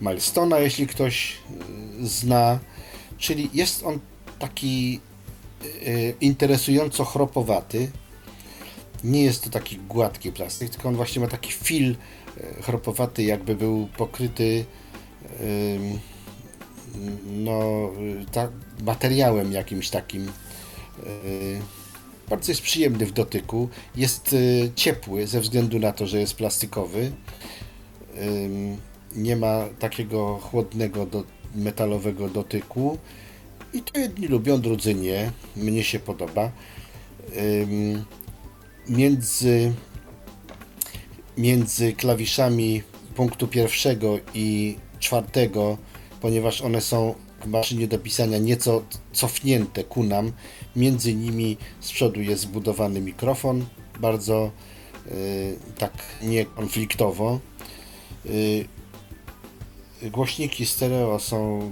Milestona, jeśli ktoś y, zna. Czyli jest on taki y, interesująco chropowaty. Nie jest to taki gładki plastik, tylko on właśnie ma taki fil e, chropowaty, jakby był pokryty no, y, ta, materiałem jakimś takim. y, Bardzo jest przyjemny w dotyku. Jest ciepły ze względu na to, że jest plastikowy. Nie ma takiego chłodnego do, metalowego dotyku. I to jedni lubią, drudzy nie. Mnie się podoba. Między między klawiszami punktu pierwszego i czwartego, ponieważ one są w maszynie do pisania nieco cofnięte ku nam, między nimi z przodu jest zbudowany mikrofon, bardzo y, tak niekonfliktowo. Y, głośniki stereo są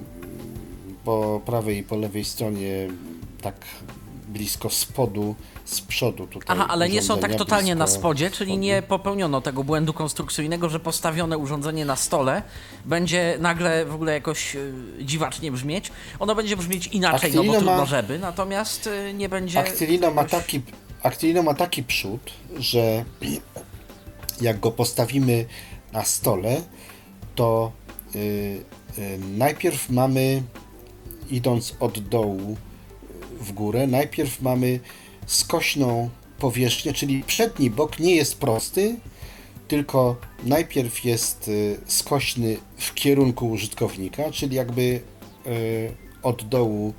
po prawej i po lewej stronie tak blisko spodu, z przodu tutaj. Aha, ale nie są tak totalnie na spodzie, czyli spodu. nie popełniono tego błędu konstrukcyjnego, że postawione urządzenie na stole będzie nagle w ogóle jakoś y, dziwacznie brzmieć. Ono będzie brzmieć inaczej, no bo trudno ma- żeby, natomiast y, nie będzie... Actilino ma jakoś- taki, Actilino ma taki przód, że [clears throat] jak go postawimy na stole, to y, y, najpierw mamy, idąc od dołu w górę, najpierw mamy skośną powierzchnię, czyli przedni bok nie jest prosty, tylko najpierw jest y, skośny w kierunku użytkownika, czyli jakby y, od dołu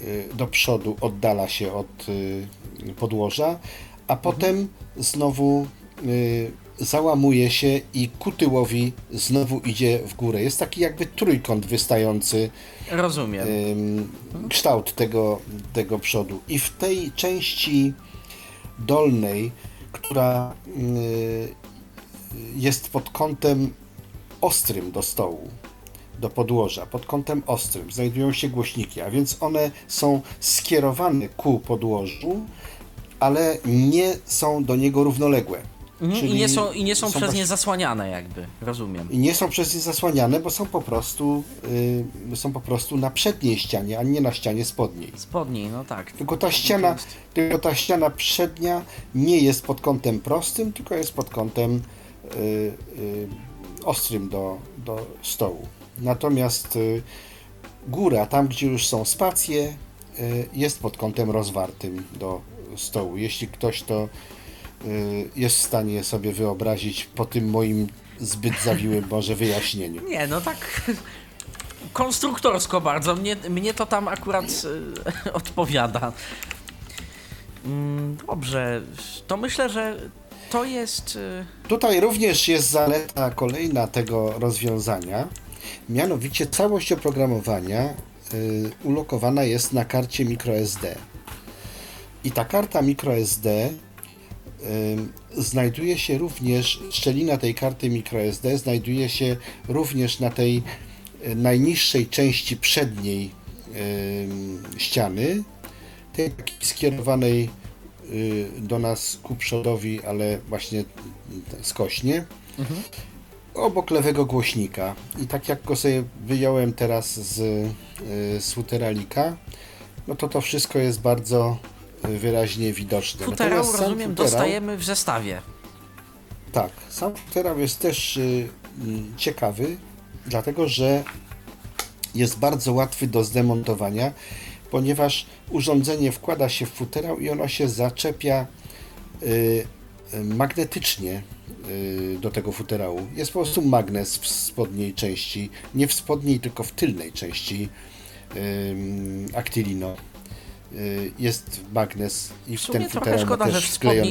y, do przodu oddala się od podłoża, a potem znowu y, załamuje się i ku tyłowi znowu idzie w górę. Jest taki jakby trójkąt wystający Rozumiem. ym, kształt tego, tego przodu. I w tej części dolnej, która y, jest pod kątem ostrym do stołu, do podłoża, pod kątem ostrym znajdują się głośniki, a więc one są skierowane ku podłożu, ale nie są do niego równoległe. Mhm, I nie są, i nie są, przez poś- nie zasłaniane jakby, rozumiem. i nie są przez nie zasłaniane, bo są po prostu y, są po prostu na przedniej ścianie, a nie na ścianie spodniej. Spodniej, no tak. Tylko ta ściana, tylko ta ściana przednia nie jest pod kątem prostym, tylko jest pod kątem y, y, ostrym do, do stołu. Natomiast y, góra, tam gdzie już są spacje, y, jest pod kątem rozwartym do stołu. Jeśli ktoś to jest w stanie sobie wyobrazić po tym moim zbyt zawiłym może wyjaśnieniu. Nie, no tak konstruktorsko bardzo. Mnie, mnie to tam akurat y, [laughs] odpowiada. Mm, Dobrze, to myślę, że to jest. y, Tutaj również jest zaleta kolejna tego rozwiązania, mianowicie całość oprogramowania y, ulokowana jest na karcie microSD. I ta karta microSD y, znajduje się również, szczelina tej karty microSD znajduje się również na tej y, najniższej części przedniej ściany, tej skierowanej y, do nas ku przodowi, ale właśnie skośnie, obok lewego głośnika. I tak jak go sobie wyjąłem teraz z, y, z futeralika, no to to wszystko jest bardzo wyraźnie widoczne. Futerał, rozumiem, futerał- dostajemy w zestawie. tak, sam futerał jest też y, mm, ciekawy, dlatego że jest bardzo łatwy do zdemontowania, ponieważ urządzenie wkłada się w futerał i ono się zaczepia y, y, magnetycznie y, do tego futerału. Jest po prostu magnes w spodniej części, nie w spodniej, tylko w tylnej części Actilino. Y, Jest magnes i W w sumie ten trochę szkoda, że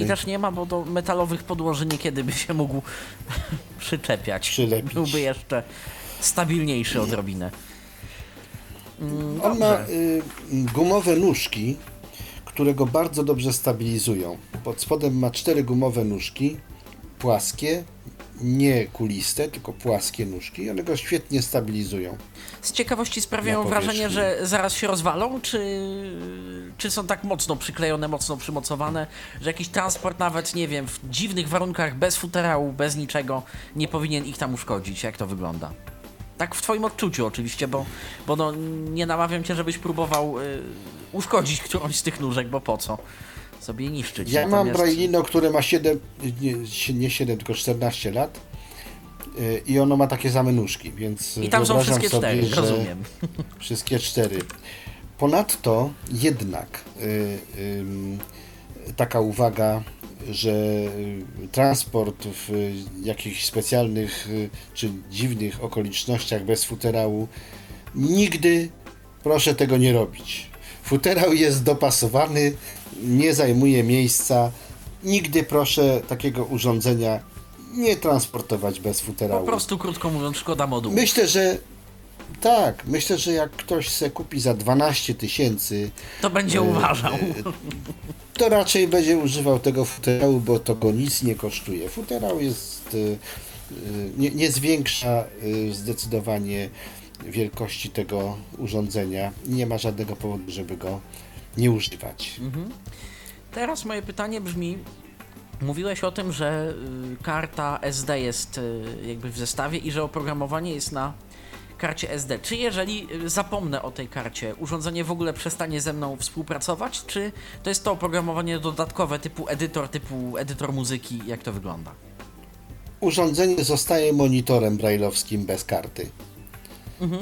też nie ma, bo do metalowych podłoży niekiedy by się mógł [laughs] przyczepiać. Przylepić. Byłby jeszcze stabilniejszy odrobinę. Mm, On ma y, gumowe nóżki, które go bardzo dobrze stabilizują. Pod spodem ma cztery gumowe nóżki, płaskie, nie kuliste, tylko płaskie nóżki i one go świetnie stabilizują. Z ciekawości sprawiają wrażenie, że zaraz się rozwalą, czy, czy są tak mocno przyklejone, mocno przymocowane, że jakiś transport nawet, nie wiem, w dziwnych warunkach, bez futerału, bez niczego, nie powinien ich tam uszkodzić? Jak to wygląda? Tak w twoim odczuciu oczywiście, bo, bo no, nie namawiam cię, żebyś próbował y, uszkodzić którąś z tych nóżek, bo po co? Sobie niszczyć. Ja mam Natomiast- Braillino, które ma 7, nie, nie 7, tylko 14 lat i ono ma takie same nóżki, więc I tam są wszystkie sobie, cztery, rozumiem. [laughs] Wszystkie cztery. Ponadto jednak y, taka uwaga, że transport w jakichś specjalnych y, czy dziwnych okolicznościach bez futerału nigdy proszę tego nie robić. Futerał jest dopasowany, nie zajmuje miejsca. Nigdy proszę takiego urządzenia nie transportować bez Po futerału. prostu, krótko mówiąc, szkoda modułu. Myślę, że tak, myślę, że jak ktoś se kupi za 12 tysięcy, To będzie uważał. to raczej będzie używał tego futerału, bo to go nic nie kosztuje. Futerał jest, y, nie, nie zwiększa y, zdecydowanie wielkości tego urządzenia. Nie ma żadnego powodu, żeby go nie używać. Teraz moje pytanie brzmi: mówiłeś o tym, że y, karta SD jest y, jakby w zestawie i że oprogramowanie jest na karcie SD. Czy jeżeli y, zapomnę o tej karcie, urządzenie w ogóle przestanie ze mną współpracować, czy to jest to oprogramowanie dodatkowe typu edytor, typu edytor muzyki? Jak to wygląda? Urządzenie zostaje monitorem brailleowskim bez karty.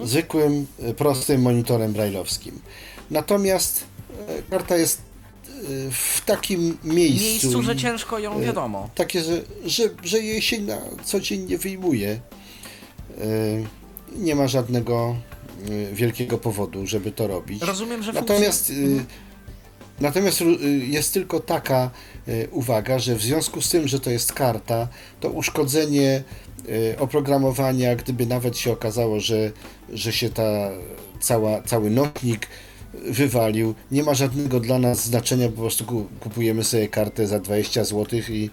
Zwykłym, y, prostym monitorem brailleowskim. Natomiast karta jest w takim miejscu, Miejscu, że ciężko ją wiadomo. takie, że, że, że jej się na co dzień nie wyjmuje. Y, Nie ma żadnego y, wielkiego powodu, żeby to robić. Rozumiem, że Natomiast funkcja... y, Natomiast y, jest tylko taka y, uwaga, że w związku z tym, że to jest karta, to uszkodzenie y, oprogramowania, gdyby nawet się okazało, że, że się ta cała, cały notnik wywalił, nie ma żadnego dla nas znaczenia, po prostu ku- kupujemy sobie kartę za 20 zł i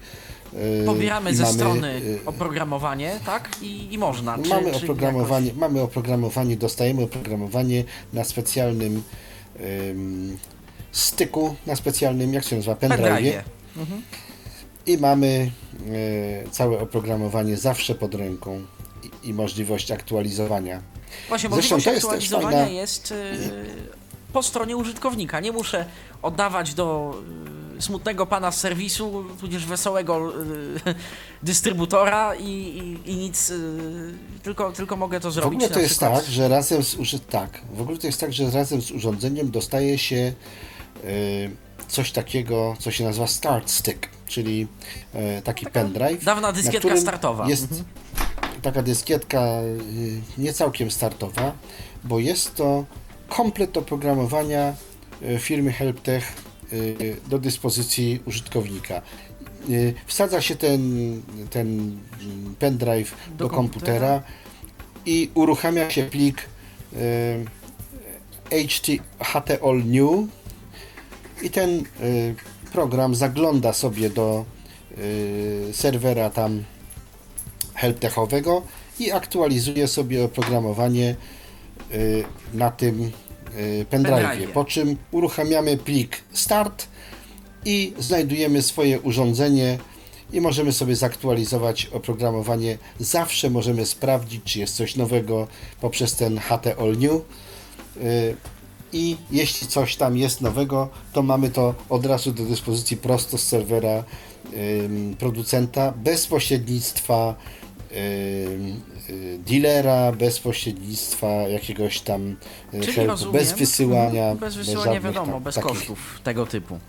y, Pobieramy ze mamy, strony y, oprogramowanie, tak? I, i można. Czy, mamy czy oprogramowanie, jakoś- mamy oprogramowanie, dostajemy oprogramowanie na specjalnym ym, styku, na specjalnym, jak się nazywa, pendrive Pendrive. i mamy e, całe oprogramowanie zawsze pod ręką i, i możliwość aktualizowania. Właśnie, Zresztą możliwość to jest też aktualizowania fajna- jest y, po stronie użytkownika. Nie muszę oddawać do y, smutnego pana z serwisu, tudzież wesołego y, [laughs] dystrybutora i, i, i nic, y, tylko, tylko mogę to W zrobić. ogóle to jest przykład- tak, że razem z tak, w ogóle to jest tak, że razem z urządzeniem dostaje się coś takiego, co się nazywa start stick, czyli e, taki pendrive. dawna na dyskietka startowa. Jest Mhm. taka dyskietka nie całkiem startowa, bo jest to komplet oprogramowania y, firmy HelpTech y, do dyspozycji użytkownika. Y, Wsadza się ten, ten pendrive do, Do komputera i uruchamia się plik HT, New i ten program zagląda sobie do serwera tam helptechowego i aktualizuje sobie oprogramowanie na tym y, pendrive. Po czym uruchamiamy plik start i znajdujemy swoje urządzenie i możemy sobie zaktualizować oprogramowanie. Zawsze możemy sprawdzić, czy jest coś nowego poprzez ten HT All New. Y, I jeśli coś tam jest nowego, to mamy to od razu do dyspozycji prosto z serwera producenta, bez pośrednictwa y, dealera, bez pośrednictwa jakiegoś tam y, Czyli helpu, rozumiem, bez wysyłania. Mhm, bez wysyłania żadnych wiadomo, tam bez takich- kosztów tego typu.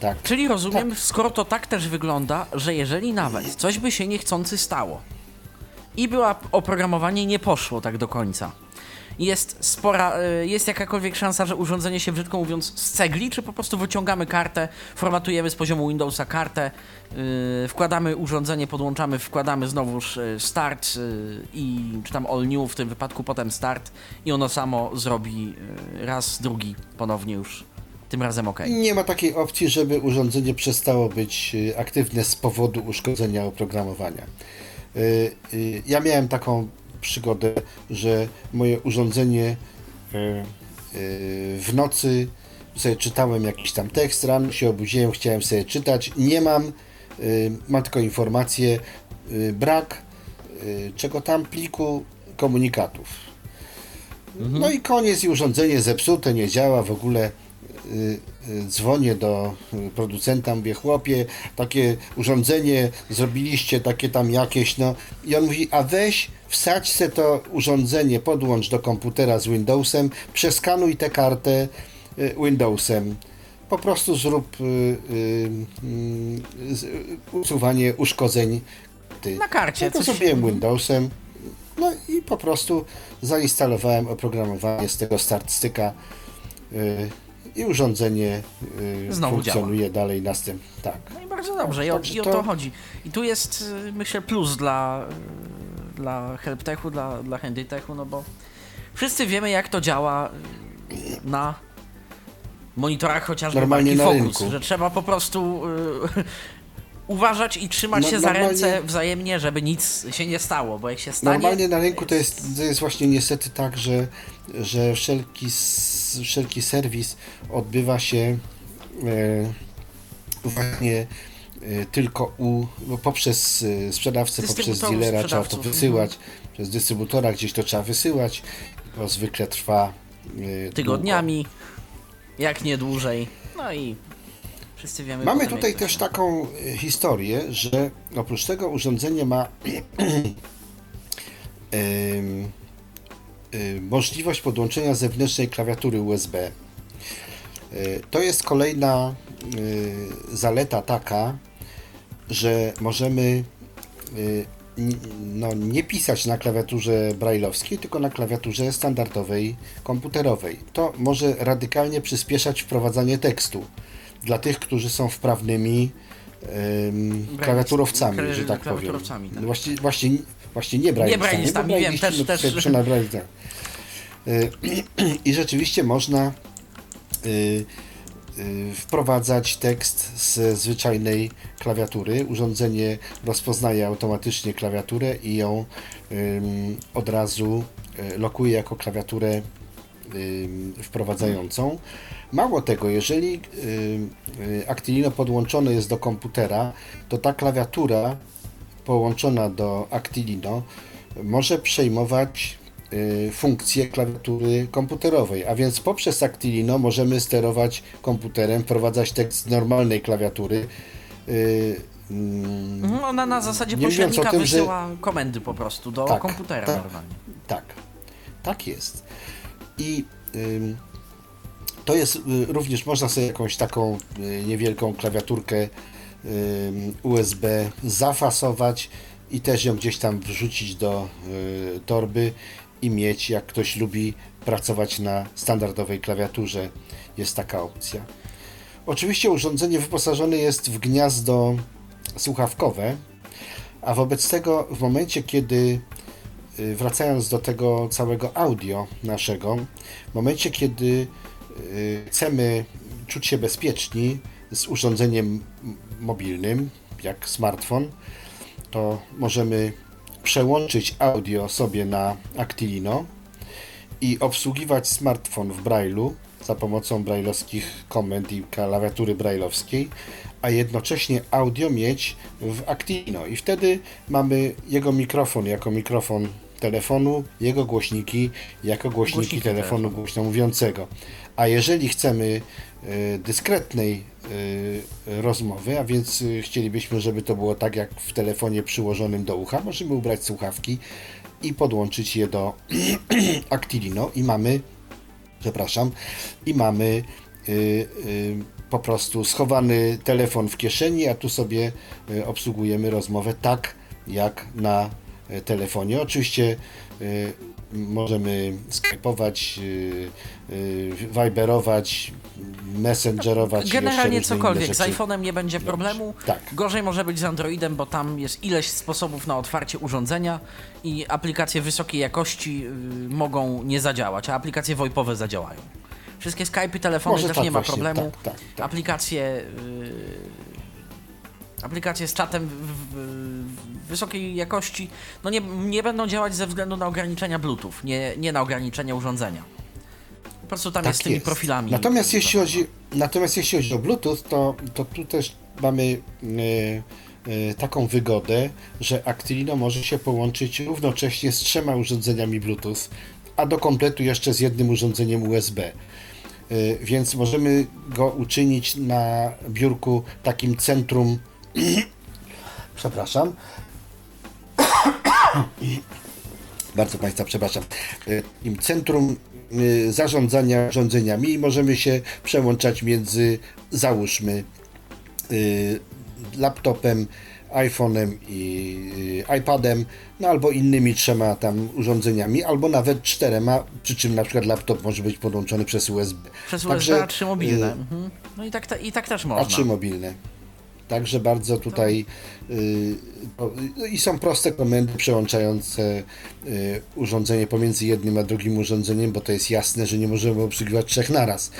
Tak. Czyli rozumiem, skoro to tak też wygląda, że jeżeli nawet coś by się niechcący stało i była oprogramowanie nie poszło tak do końca, jest spora, y, jest jakakolwiek szansa, że urządzenie się brzydko mówiąc z cegli, czy po prostu wyciągamy kartę, formatujemy z poziomu Windowsa kartę, y, wkładamy urządzenie, podłączamy, wkładamy znowuż y, start i czy tam all new, w tym wypadku potem start i ono samo zrobi raz, drugi, ponownie już tym razem ok. Nie ma takiej opcji, żeby urządzenie przestało być aktywne z powodu uszkodzenia oprogramowania. Ja miałem taką przygodę, że moje urządzenie y, y, w nocy sobie czytałem jakiś tam tekst, rano się obudziłem, chciałem sobie czytać, nie mam, y, mam tylko informację, brak czego tam pliku komunikatów. No i koniec i urządzenie zepsute, nie działa w ogóle. Dzwonię do producenta, mówię, chłopie, takie urządzenie zrobiliście, takie tam jakieś, no. I on mówi, a weź, wsadź se to urządzenie, podłącz do komputera z Windowsem, przeskanuj tę kartę y, Windowsem. Po prostu zrób y, y, y, z- usuwanie uszkodzeń. Ty. Na karcie No to coś- zrobiłem mhm. Windowsem. No i po prostu zainstalowałem oprogramowanie z tego start styka y, i urządzenie y, Znowu funkcjonuje dalej następnie. Tak. No i bardzo dobrze, i o, i o to chodzi. I tu jest, y, myślę, plus dla, y, dla HelpTechu, dla, dla HandyTechu, no bo wszyscy wiemy, jak to działa na monitorach chociażby Normalnie na Focus, rynku. że trzeba po prostu y, [laughs] uważać i trzymać No, się za ręce wzajemnie, żeby nic się nie stało, bo jak się stanie... Normalnie na rynku to jest, to jest właśnie niestety tak, że, że wszelki, wszelki serwis odbywa się e, właśnie tylko u, no poprzez e, sprzedawcę, poprzez dealera trzeba to sprzedawców, mhm. wysyłać, przez dystrybutora gdzieś to trzeba wysyłać, to zwykle trwa e, tygodniami, jak nie dłużej. No i wszyscy wiemy... Mamy tutaj też taką historię, że oprócz tego urządzenie ma [clears throat] y, możliwość podłączenia zewnętrznej klawiatury USB. To jest kolejna y, zaleta taka, że możemy y, no, nie pisać na klawiaturze brailleowskiej, tylko na klawiaturze standardowej komputerowej. To może radykalnie przyspieszać wprowadzanie tekstu. dla tych, którzy są wprawnymi em, klawiaturowcami, kla- że tak powiem. tak. Właśnie, właśnie, właśnie nie brajlistami. brajlistami, bo wiem, też- no, też-. Y, I rzeczywiście można y, y, wprowadzać tekst z zwyczajnej klawiatury. Urządzenie rozpoznaje automatycznie klawiaturę i ją od razu y, lokuje jako klawiaturę wprowadzającą. Mało tego, jeżeli y, Actilino podłączone jest do komputera, to ta klawiatura połączona do Actilino może przejmować y, funkcje klawiatury komputerowej, a więc poprzez Actilino możemy sterować komputerem, wprowadzać tekst z normalnej klawiatury. y, mm, Mhm, Ona na zasadzie Nie pośrednika tym, że- wysyła komendy po prostu do Tak, komputera tak. normalnie. Tak, tak jest. I ym, to jest y, również, można sobie jakąś taką y, niewielką klawiaturkę USB zafasować i też ją gdzieś tam wrzucić do torby i mieć, jak ktoś lubi pracować na standardowej klawiaturze, jest taka opcja. Oczywiście urządzenie wyposażone jest w gniazdo słuchawkowe, a wobec tego w momencie, kiedy y, wracając do tego całego audio naszego, w momencie, kiedy y, chcemy czuć się bezpieczni z urządzeniem mobilnym, jak smartfon, to możemy przełączyć audio sobie na Actilino i obsługiwać smartfon w Braille'u za pomocą brailleowskich komend i klawiatury brailleowskiej, a jednocześnie audio mieć w Actilino. I wtedy mamy jego mikrofon jako mikrofon telefonu, jego głośniki jako głośniki, Głośniki telefonu głośno mówiącego. A jeżeli chcemy dyskretnej e, rozmowy, a więc e, chcielibyśmy, żeby to było tak jak w telefonie przyłożonym do ucha, możemy ubrać słuchawki i podłączyć je do [clears throat] Actilino i mamy, przepraszam, i mamy po prostu schowany telefon w kieszeni, a tu sobie obsługujemy rozmowę tak jak na telefonie. Oczywiście możemy skype'ować, y, y, viberować, messengerować. Generalnie cokolwiek. Z iPhone'em nie będzie problemu. Tak. Gorzej może być z Androidem, bo tam jest ileś sposobów na otwarcie urządzenia i aplikacje wysokiej jakości y, mogą nie zadziałać, a aplikacje VoIPowe zadziałają. Wszystkie Skype'y, telefony Może też tak nie ma właśnie, problemu. tak, tak, tak. Aplikacje. Y, Aplikacje z czatem w, w, w wysokiej jakości no nie, nie będą działać ze względu na ograniczenia Bluetooth, nie, nie na ograniczenia urządzenia. Po prostu tam jest z tymi profilami. Tak Natomiast jeśli chodzi, natomiast jeśli chodzi o Bluetooth, to, to tu też mamy e, e, taką wygodę, że Actilino może się połączyć równocześnie z trzema urządzeniami Bluetooth, a do kompletu jeszcze z jednym urządzeniem USB. E, Więc możemy go uczynić na biurku takim centrum. [coughs] Przepraszam. [coughs] Bardzo Państwa przepraszam. E, centrum e, zarządzania urządzeniami i możemy się przełączać między, załóżmy, y, laptopem, iPhone'em i iPadem, no albo innymi trzema tam urządzeniami, albo nawet czterema, przy czym na przykład laptop może być podłączony przez USB. Przez Także, USB A3 mobilne. Mhm. No i tak, te- i tak też można. A3 mobilne. Także bardzo tutaj y, i są proste komendy przełączające y, urządzenie pomiędzy jednym a drugim urządzeniem, bo to jest jasne, że nie możemy obsługiwać trzech naraz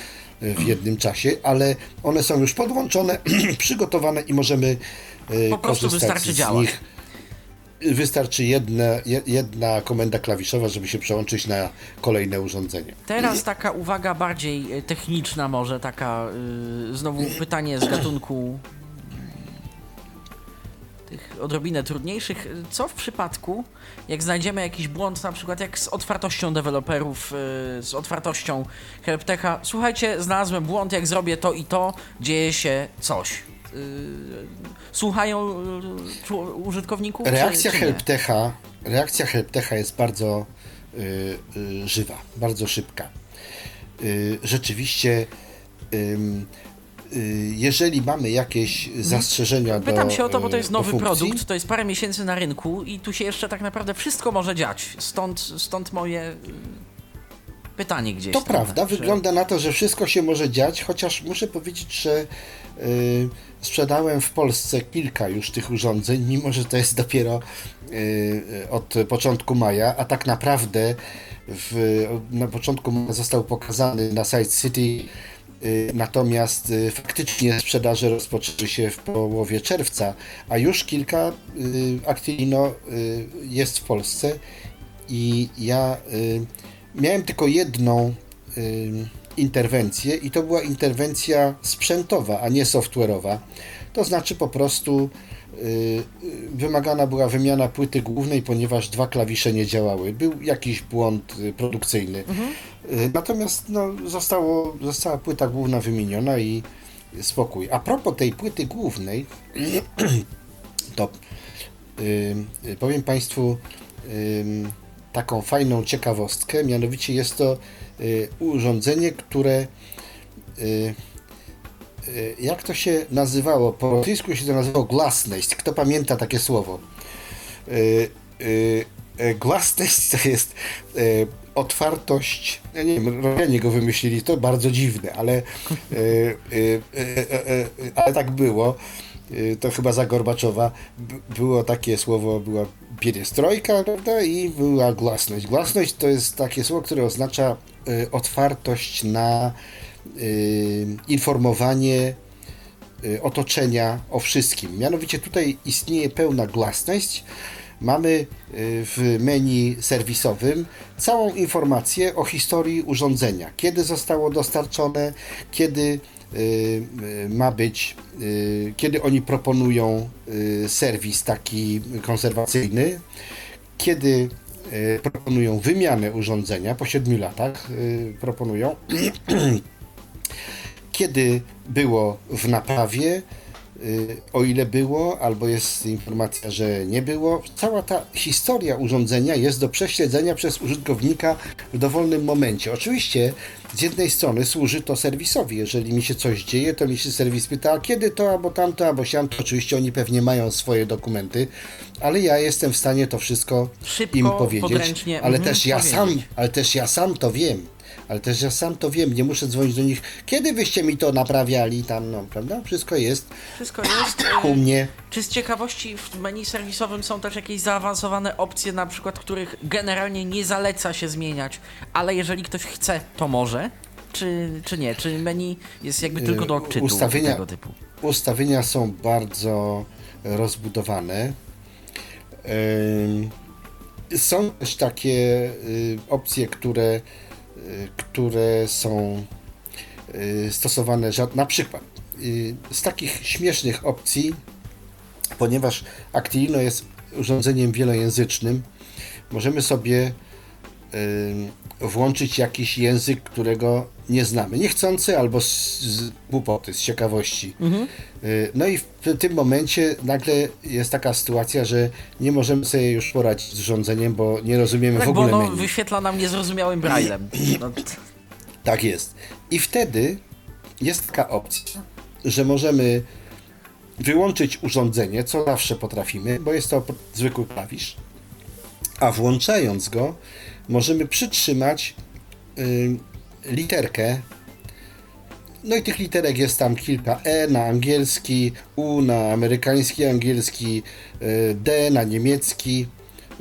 y, w jednym czasie, ale one są już podłączone, [clears throat] przygotowane i możemy y, Po prostu wystarczy działać. nich. Wystarczy jedna, je- jedna komenda klawiszowa, żeby się przełączyć na kolejne urządzenie. Teraz taka uwaga bardziej techniczna może, taka znowu pytanie z gatunku tych odrobinę trudniejszych. Co w przypadku, jak znajdziemy jakiś błąd, na przykład jak z otwartością deweloperów, y, z otwartością HelpTecha. Słuchajcie, znalazłem błąd, jak zrobię to i to, dzieje się coś. Y, słuchają y, użytkowników? czy- Reakcja czy nie? HelpTecha, reakcja HelpTecha jest bardzo żywa, bardzo szybka. Rzeczywiście, jeżeli mamy jakieś zastrzeżenia do Mhm. Pytam się o to, bo to jest y, do nowy funkcji, produkt, to jest parę miesięcy na rynku i tu się jeszcze tak naprawdę wszystko może dziać. Stąd, stąd moje y, pytanie gdzieś. To tam, prawda, że- wygląda na to, że wszystko się może dziać, chociaż muszę powiedzieć, że y, sprzedałem w Polsce kilka już tych urządzeń, mimo że to jest dopiero y, od początku maja, a tak naprawdę w, na początku został pokazany na Side City, y, natomiast y, faktycznie sprzedaże rozpoczęły się w połowie czerwca, a już kilka y, Actilino y, jest w Polsce i ja y, miałem tylko jedną y, interwencję i to była interwencja sprzętowa, a nie software'owa. To znaczy po prostu y, y, wymagana była wymiana płyty głównej, ponieważ dwa klawisze nie działały. Był jakiś błąd y, produkcyjny. Y, Natomiast no, zostało, została płyta główna wymieniona i spokój. A propos tej płyty głównej, [clears throat] to y, y, powiem Państwu taką fajną ciekawostkę, mianowicie jest to y, urządzenie, które y, y, jak to się nazywało? Po rosyjsku się to nazywało Glasnost. Kto pamięta takie słowo? Y, Glasnost to jest y, otwartość, ja nie wiem, Rosjanie go wymyślili, to bardzo dziwne, ale, y, ale tak było. To chyba za Gorbaczowa było takie słowo, była pierestrojka, prawda, i była glasność. Glasność to jest takie słowo, które oznacza otwartość na informowanie otoczenia o wszystkim. Mianowicie tutaj istnieje pełna glasność. Mamy y, w menu serwisowym całą informację o historii urządzenia, kiedy zostało dostarczone, kiedy y, y, ma być, kiedy oni proponują serwis taki konserwacyjny, kiedy proponują wymianę urządzenia po 7 latach, proponują [clears throat] kiedy było w naprawie, o ile było, albo jest informacja, że nie było. Cała ta historia urządzenia jest do prześledzenia przez użytkownika w dowolnym momencie. Oczywiście z jednej strony służy to serwisowi. Jeżeli mi się coś dzieje, to mi się serwis pyta, a kiedy to, albo tamto, albo siamto. Oczywiście oni pewnie mają swoje dokumenty, ale ja jestem w stanie to wszystko Szybko, im powiedzieć. Ale mhm, też ja powiedzieć. sam ale też ja sam to wiem. Ale też ja sam to wiem, nie muszę dzwonić do nich. Kiedy wyście mi to naprawiali tam, no, prawda? Wszystko jest Wszystko jest. [clears throat] u mnie. Czy z ciekawości w menu serwisowym są też jakieś zaawansowane opcje, na przykład których generalnie nie zaleca się zmieniać, ale jeżeli ktoś chce, to może? Czy, czy nie? Czy menu jest jakby tylko do Y, odczytu ustawienia- tego typu? Ustawienia są bardzo rozbudowane. Są też takie y, opcje, które, które są y, stosowane, na przykład y, z takich śmiesznych opcji, ponieważ Actilino jest urządzeniem wielojęzycznym, możemy sobie y, włączyć jakiś język, którego nie znamy. Niechcący albo z, z głupoty, z ciekawości. Y, No i w tym momencie nagle jest taka sytuacja, że nie możemy sobie już poradzić z urządzeniem, bo nie rozumiemy w Tak, bo ogóle ono menu. wyświetla nam niezrozumiałym braillem. No, Tak jest. I wtedy jest taka opcja, że możemy wyłączyć urządzenie, co zawsze potrafimy, bo jest to zwykły klawisz, a włączając go możemy przytrzymać y, literkę. No i tych literek jest tam kilka. E na angielski, U na amerykański, angielski, y, D na niemiecki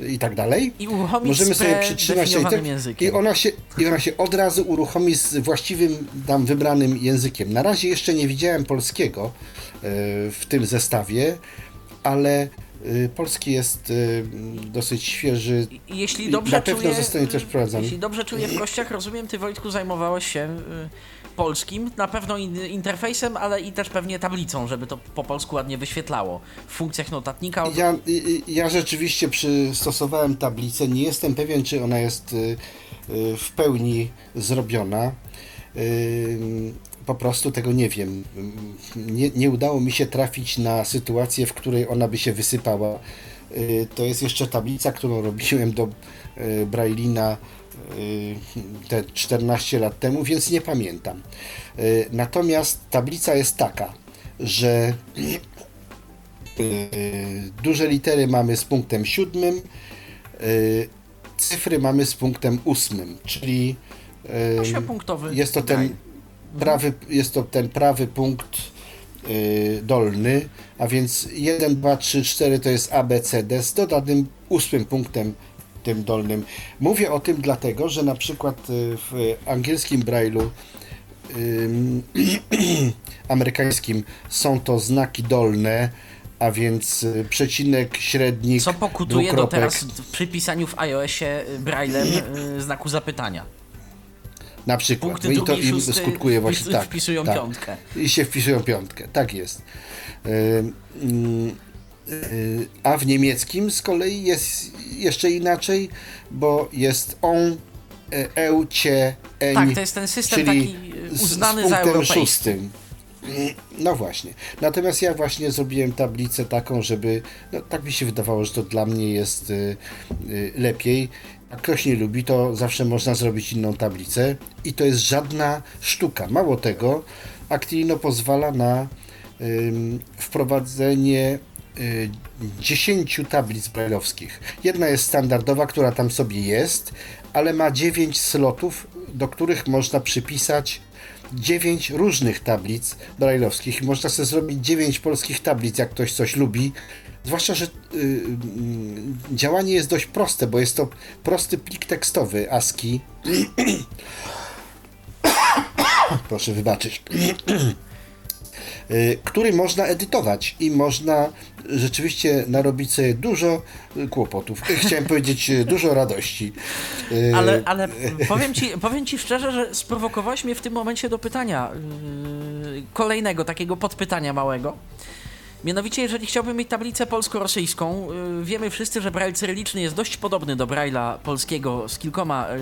i tak dalej. I Możemy sobie przytrzymać językiem. I ona, się, I ona się od razu uruchomi z właściwym tam wybranym językiem. Na razie jeszcze nie widziałem polskiego e, w tym zestawie, ale polski jest e, dosyć świeży. Jeśli dobrze na pewno czuję, zostanie też wprowadzony. Jeśli dobrze czuję w kościach, rozumiem, ty Wojtku zajmowałeś się y, polskim, na pewno in, interfejsem, ale i też pewnie tablicą, żeby to po polsku ładnie wyświetlało. W funkcjach notatnika. Ja, i- i- ja rzeczywiście przystosowałem tablicę. Nie jestem pewien, czy ona jest w pełni zrobiona. Po prostu tego nie wiem. Nie, nie udało mi się trafić na sytuację, w której ona by się wysypała. E, To jest jeszcze tablica, którą robiłem do e, Braillina e, te 14 lat temu, więc nie pamiętam. Natomiast tablica jest taka, że duże litery mamy z punktem siódmym, cyfry mamy z punktem ósmym, czyli Jest to ten. Prawy, jest to ten prawy punkt y, dolny, a więc 1, 2, 3, 4 to jest A, B, C, D z dodanym ósmym punktem tym dolnym. Mówię o tym dlatego, że na przykład y, w angielskim brailu ym, [clears throat] amerykańskim są to znaki dolne, a więc y, przecinek, średnik, Co pokutuje do teraz w przypisaniu w iOSie braillem y, znaku zapytania. Na przykład. Punkty no i to drugi, im skutkuje właśnie wpis- tak. wpisują tak. piątkę. I się wpisują piątkę, tak jest. Y, A w niemieckim z kolei jest jeszcze inaczej, bo jest on, e, eu, cie, eń, Tak, to jest ten system czyli taki y, z- uznany z za europejski. szóstym. No właśnie. Natomiast ja właśnie zrobiłem tablicę taką, żeby. No, tak mi się wydawało, że to dla mnie jest y, y, lepiej. Jak ktoś nie lubi, to zawsze można zrobić inną tablicę i to jest żadna sztuka. Mało tego, Actilino pozwala na wprowadzenie y, 10 tablic brajlowskich. Jedna jest standardowa, która tam sobie jest, ale ma 9 slotów, do których można przypisać 9 różnych tablic brajlowskich. Można sobie zrobić 9 polskich tablic, jak ktoś coś lubi. Zwłaszcza, że y, y, działanie jest dość proste, bo jest to prosty plik tekstowy ASCII. [coughs] Proszę wybaczyć. Y, który można edytować i można rzeczywiście narobić sobie dużo y, kłopotów. Chciałem powiedzieć dużo radości. Ale, ale powiem, ci, powiem ci szczerze, że sprowokowałeś mnie w tym momencie do pytania kolejnego, takiego podpytania małego. Mianowicie, jeżeli chciałbym mieć tablicę polsko-rosyjską, yy, wiemy wszyscy, że braille cyryliczny jest dość podobny do braille'a polskiego z kilkoma yy,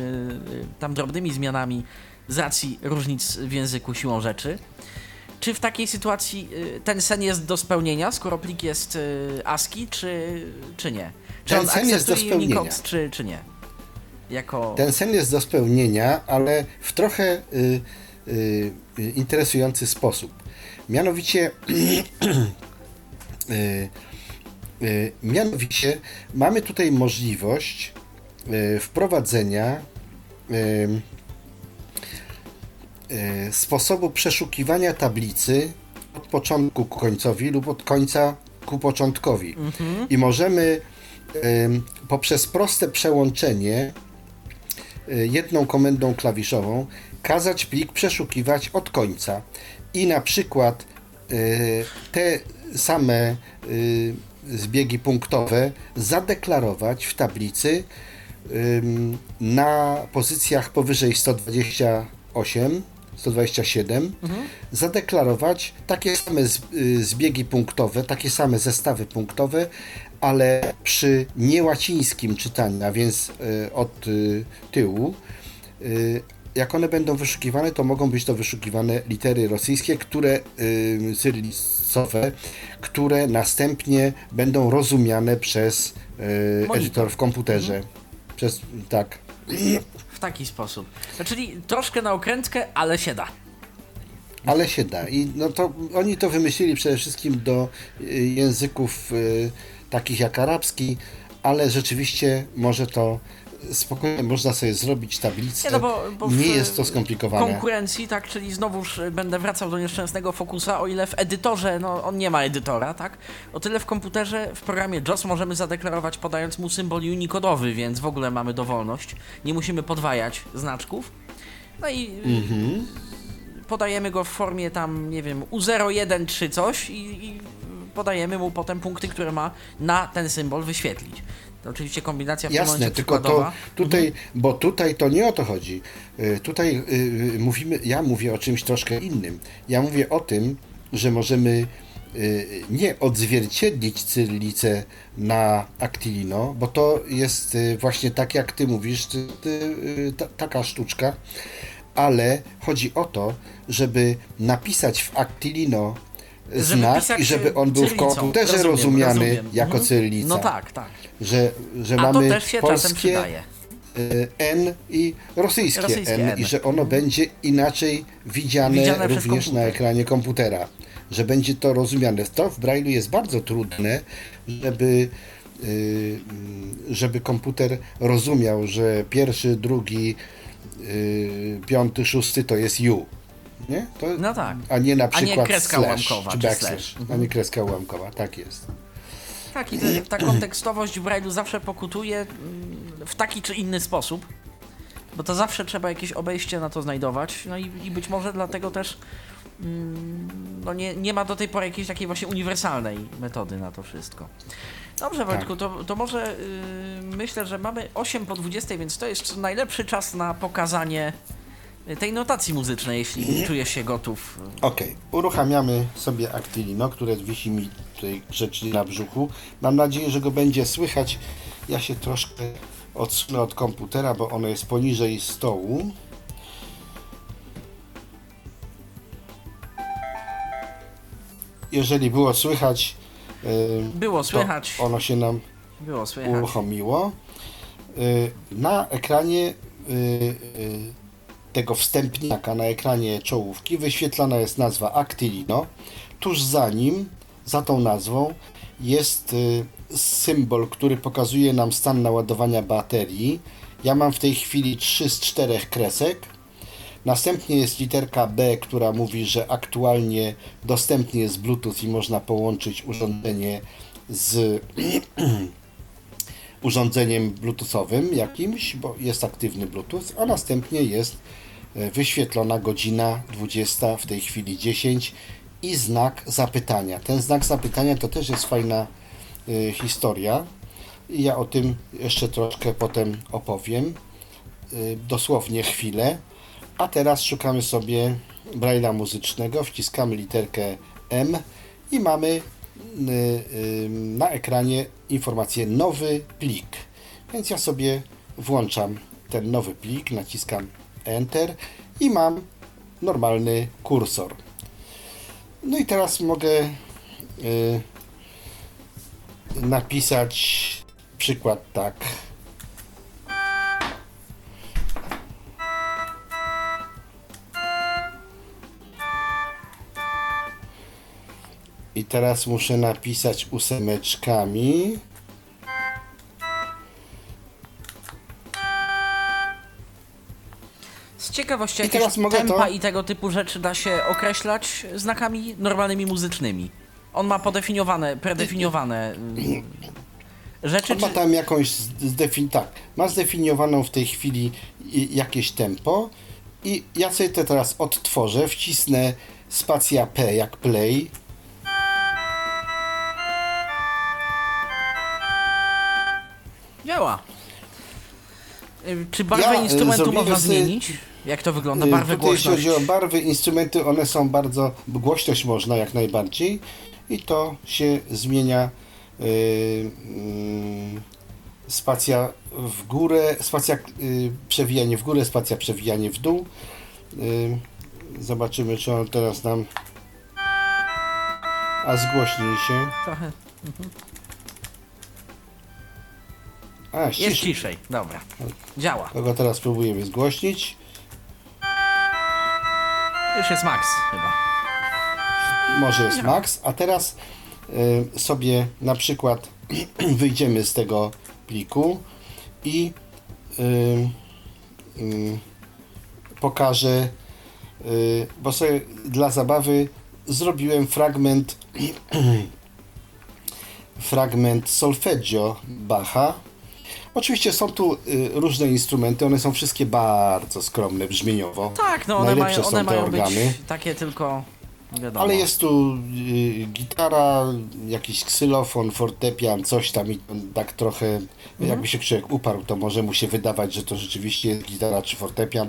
yy, tam drobnymi zmianami z racji różnic w języku siłą rzeczy. Czy w takiej sytuacji yy, ten sen jest do spełnienia, skoro plik jest ASCII, czy, czy nie? Czy Ten on sen jest do spełnienia. Czy, czy nie? Jako... Ten sen jest do spełnienia, ale w trochę y, y, y, interesujący sposób. Mianowicie, y, [clears throat] y, mianowicie mamy tutaj możliwość y, wprowadzenia y, y, sposobu przeszukiwania tablicy od początku ku końcowi lub od końca ku początkowi. I możemy poprzez proste przełączenie y, jedną komendą klawiszową kazać plik przeszukiwać od końca i na przykład y, te same y, zbiegi punktowe zadeklarować w tablicy na pozycjach powyżej 128 127 zadeklarować takie same y, zbiegi punktowe, takie same zestawy punktowe, ale przy niełacińskim czytaniu, a więc y, od tyłu, jak one będą wyszukiwane, to mogą być to wyszukiwane litery rosyjskie, które y, cyrylicowe, które następnie będą rozumiane przez y, edytor w komputerze. Przez, tak. W taki sposób. No, czyli troszkę na okrętkę, ale się da. Ale się da. I no to oni to wymyślili przede wszystkim do języków y, takich jak arabski, ale rzeczywiście może to spokojnie można sobie zrobić tablicę. Nie, no bo, bo Nie jest to skomplikowane. konkurencji, tak, czyli znowuż będę wracał do nieszczęsnego Focusa, o ile w edytorze, no on nie ma edytora, tak, o tyle w komputerze, w programie JOS możemy zadeklarować podając mu symbol unikodowy, więc w ogóle mamy dowolność. Nie musimy podwajać znaczków. No i Mhm. podajemy go w formie tam, nie wiem, U01 czy coś i, i podajemy mu potem punkty, które ma na ten symbol wyświetlić. Oczywiście kombinacja w tym Jasne, momencie tylko to tutaj, bo tutaj to nie o to chodzi. Y, Tutaj y, y, mówimy, ja mówię o czymś troszkę innym. Ja mówię o tym, że możemy y, nie odzwierciedlić cyrylicę na Actilino, bo to jest właśnie tak jak ty mówisz, ty, ty, ta, taka sztuczka, ale chodzi o to, żeby napisać w Actilino znak i żeby on był w komputerze Rozumiem, rozumiany rozumiem. jako Mhm. cyrylica. No tak, tak. Że, że A to mamy też się czasem polskie przydaje. y, N i rosyjskie, Rosyjskie N, N. Mhm. i że ono będzie inaczej widziane, Widziane również na ekranie komputera, że będzie to rozumiane. To w Braille'u jest bardzo trudne, żeby, y, żeby komputer rozumiał, że pierwszy, drugi y, piąty, szósty to jest U. Nie? To, No tak. A nie na A nie przykład kreska slash, ułamkowa, czy czy backslash. slash. A nie kreska ułamkowa, tak jest. Tak, i te, ta kontekstowość w Braille'u zawsze pokutuje mm, w taki czy inny sposób, bo to zawsze trzeba jakieś obejście na to znajdować, no i, i być może dlatego też mm, no nie, nie ma do tej pory jakiejś takiej właśnie uniwersalnej metody na to wszystko. Dobrze, Wojtku, to, to może yy, myślę, że mamy 8 po 20, więc to jest najlepszy czas na pokazanie tej notacji muzycznej, jeśli czujesz się gotów. Okej, uruchamiamy sobie Actilino, które wisi mi tutaj grzecznie na brzuchu. Mam nadzieję, że go będzie słychać. Ja się troszkę odsunę od komputera, bo ono jest poniżej stołu. Jeżeli było słychać, yy, Było słychać, ono się nam było słychać. uruchomiło. Y, Na ekranie y, y, tego wstępniaka, na ekranie czołówki wyświetlana jest nazwa Actilino. Tuż za nim, za tą nazwą jest y, symbol, który pokazuje nam stan naładowania baterii. Ja mam w tej chwili 3 z 4 kresek. Następnie jest literka B, która mówi, że aktualnie dostępny jest Bluetooth i można połączyć urządzenie z [clears throat] urządzeniem bluetoothowym jakimś, bo jest aktywny bluetooth, a następnie jest e, wyświetlona godzina 20, w tej chwili 10 i znak zapytania. Ten znak zapytania to też jest fajna e, historia i ja o tym jeszcze troszkę potem opowiem, e, dosłownie chwilę. A teraz szukamy sobie braille'a muzycznego, wciskamy literkę M i mamy y, y, na ekranie informację nowy plik. Więc ja sobie włączam ten nowy plik, naciskam Enter i mam normalny kursor. No i teraz mogę y, napisać przykład tak. I teraz muszę napisać ósemeczkami. Z ciekawości, I jakieś teraz mogę tempa to- i tego typu rzeczy da się określać znakami normalnymi muzycznymi. On ma podefiniowane, predefiniowane mm, rzeczy, On ma czy... tam jakąś zdefin... tak, ma zdefiniowaną w tej chwili i- jakieś tempo i ja sobie to teraz odtworzę, wcisnę spacja P jak play. Y, Czy barwę Ja, y, instrumentu można zmienić? Jak to wygląda? Y, Barwę, Tutaj jeśli głośność? chodzi o barwy, instrumenty, one są bardzo, głośność można jak najbardziej i to się zmienia y, mm, spacja w górę, spacja y, przewijanie w górę, spacja przewijanie w dół. Y, zobaczymy, czy on teraz nam a zgłośnij się. Trochę. A, Jest ciszej, dobra. Działa. Kogo teraz spróbujemy zgłośnić? Już jest max chyba. może jest max, a teraz y, sobie na przykład [clears throat] wyjdziemy z tego pliku i y, y, pokażę, y, bo sobie dla zabawy zrobiłem fragment [clears throat] fragment solfeggio Bacha. Oczywiście są tu y, różne instrumenty, one są wszystkie bardzo skromne brzmieniowo. Tak, no one Najlepsze mają, są one te mają organy. być takie tylko, wiadomo. Ale jest tu y, gitara, jakiś ksylofon, fortepian, coś tam i tak trochę, Mhm. jakby się człowiek uparł, to może mu się wydawać, że to rzeczywiście jest gitara czy fortepian.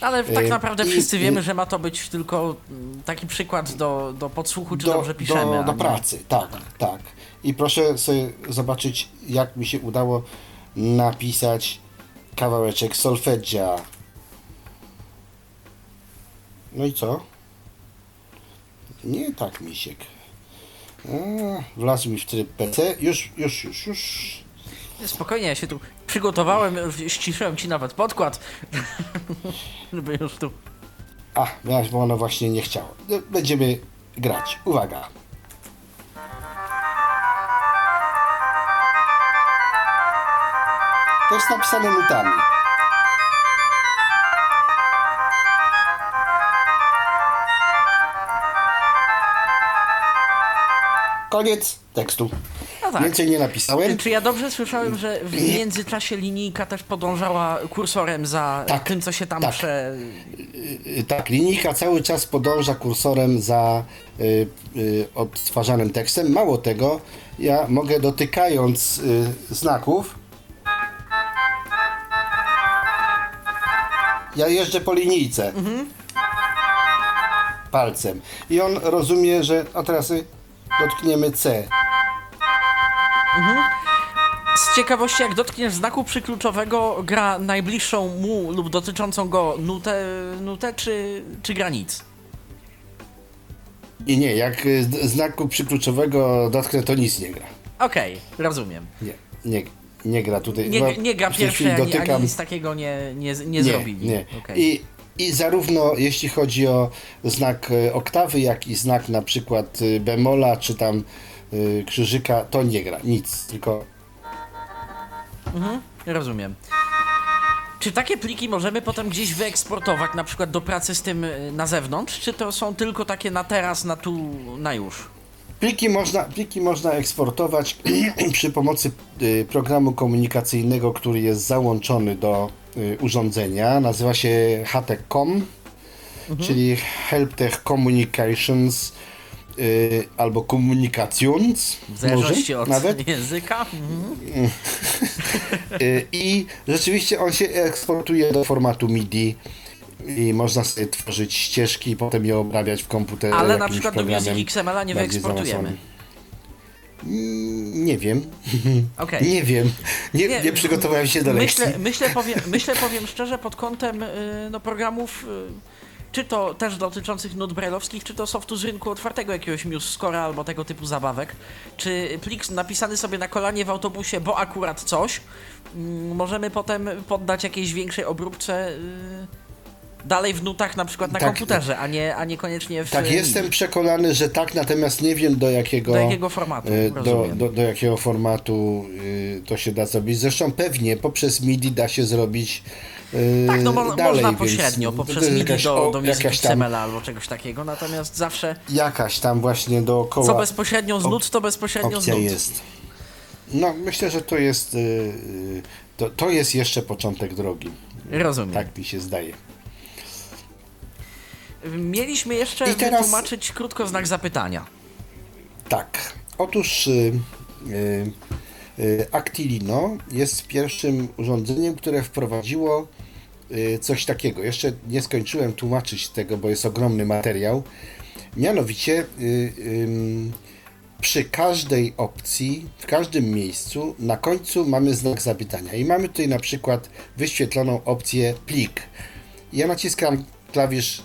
Ale tak Y, naprawdę i- wszyscy wiemy, że ma to być tylko mm, taki przykład do, do podsłuchu, czy dobrze piszemy. do, a do nie- pracy, tak, tak. I proszę sobie zobaczyć, jak mi się udało napisać kawałeczek solfeggia. No i co? Nie tak, misiek. A, wlazł mi w tryb PC. Już, już, już, już. Spokojnie, ja się tu przygotowałem, ściszyłem ci nawet podkład, [laughs] żeby już tu... A, miałeś, bo ono właśnie nie chciało. Będziemy grać. Uwaga. też napisane nutami. Koniec tekstu. No tak. Więcej nie napisałem. Czy ja dobrze słyszałem, że w międzyczasie linijka też podążała kursorem za tak, tym, co się tam tak. prze... Y, y, tak, linijka cały czas podąża kursorem za y, y, odtwarzanym tekstem. Mało tego, ja mogę dotykając y, znaków Ja jeżdżę po linijce. Palcem. I on rozumie, że. A teraz y, dotkniemy C. Z ciekawości, jak dotkniesz znaku przykluczowego, gra najbliższą mu lub dotyczącą go nutę, nutę czy, czy granic? I nie, jak y, z- znaku przykluczowego dotknę, to nic nie gra. Okej, rozumiem. Nie, nie, nie gra tutaj. Nie, Chyba nie gra pierwszy, ani, ani dotykam- nic takiego nie, nie, nie, zrobili. nie. Okej. I, I zarówno jeśli chodzi o znak e, oktawy, jak i znak na przykład e, bemola, czy tam e, krzyżyka, to nie gra. Nic, tylko Rozumiem. Czy takie pliki możemy potem gdzieś wyeksportować, na przykład do pracy z tym y, na zewnątrz, czy to są tylko takie na teraz, na tu, na już? Pliki można, pliki można eksportować [clears throat] przy pomocy e, programu komunikacyjnego, który jest załączony do e, urządzenia. Nazywa się HTCOM, czyli Helptech Communications e, albo Communications. W zależności może od nawet. [laughs] języka. Mhm. [laughs] Y, I rzeczywiście on się eksportuje do formatu MIDI i można sobie tworzyć ścieżki i potem je obrabiać w komputerze. Ale na przykład do Music XML-a nie wyeksportujemy. Nie wiem. [laughs] Okej. Nie wiem. Nie, Nie, nie, przygotowałem się do lekcji. Myślę, myślę, powiem, myślę, powiem szczerze, pod kątem y, no, programów, y, czy to też dotyczących nut brailleowskich, czy to softu z rynku otwartego, jakiegoś MuseScore albo tego typu zabawek, czy plik napisany sobie na kolanie w autobusie, bo akurat coś, mm, możemy potem poddać jakiejś większej obróbce y, dalej w nutach, na przykład na Tak. komputerze, a nie, a niekoniecznie w Tak, jestem przekonany, że tak, natomiast nie wiem do jakiego, Do jakiego formatu, y, do, do, do jakiego formatu y, to się da zrobić. Zresztą pewnie poprzez MIDI da się zrobić y, Tak, no mo- dalej, można pośrednio, poprzez MIDI jakaś, do, do jakaś tam, albo czegoś takiego, natomiast zawsze jakaś tam właśnie dookoła co bezpośrednio z nut, to bezpośrednio z nut. jest. No, myślę, że to jest to, to jest jeszcze początek drogi. Rozumiem. Tak mi się zdaje. Mieliśmy jeszcze I teraz- wytłumaczyć krótko znak zapytania. Tak. Otóż y, y, y, Actilino jest pierwszym urządzeniem, które wprowadziło coś takiego. Jeszcze nie skończyłem tłumaczyć tego, bo jest ogromny materiał. Mianowicie przy każdej opcji, w każdym miejscu, na końcu mamy znak zapytania. I mamy tutaj na przykład wyświetloną opcję plik. Ja naciskam klawisz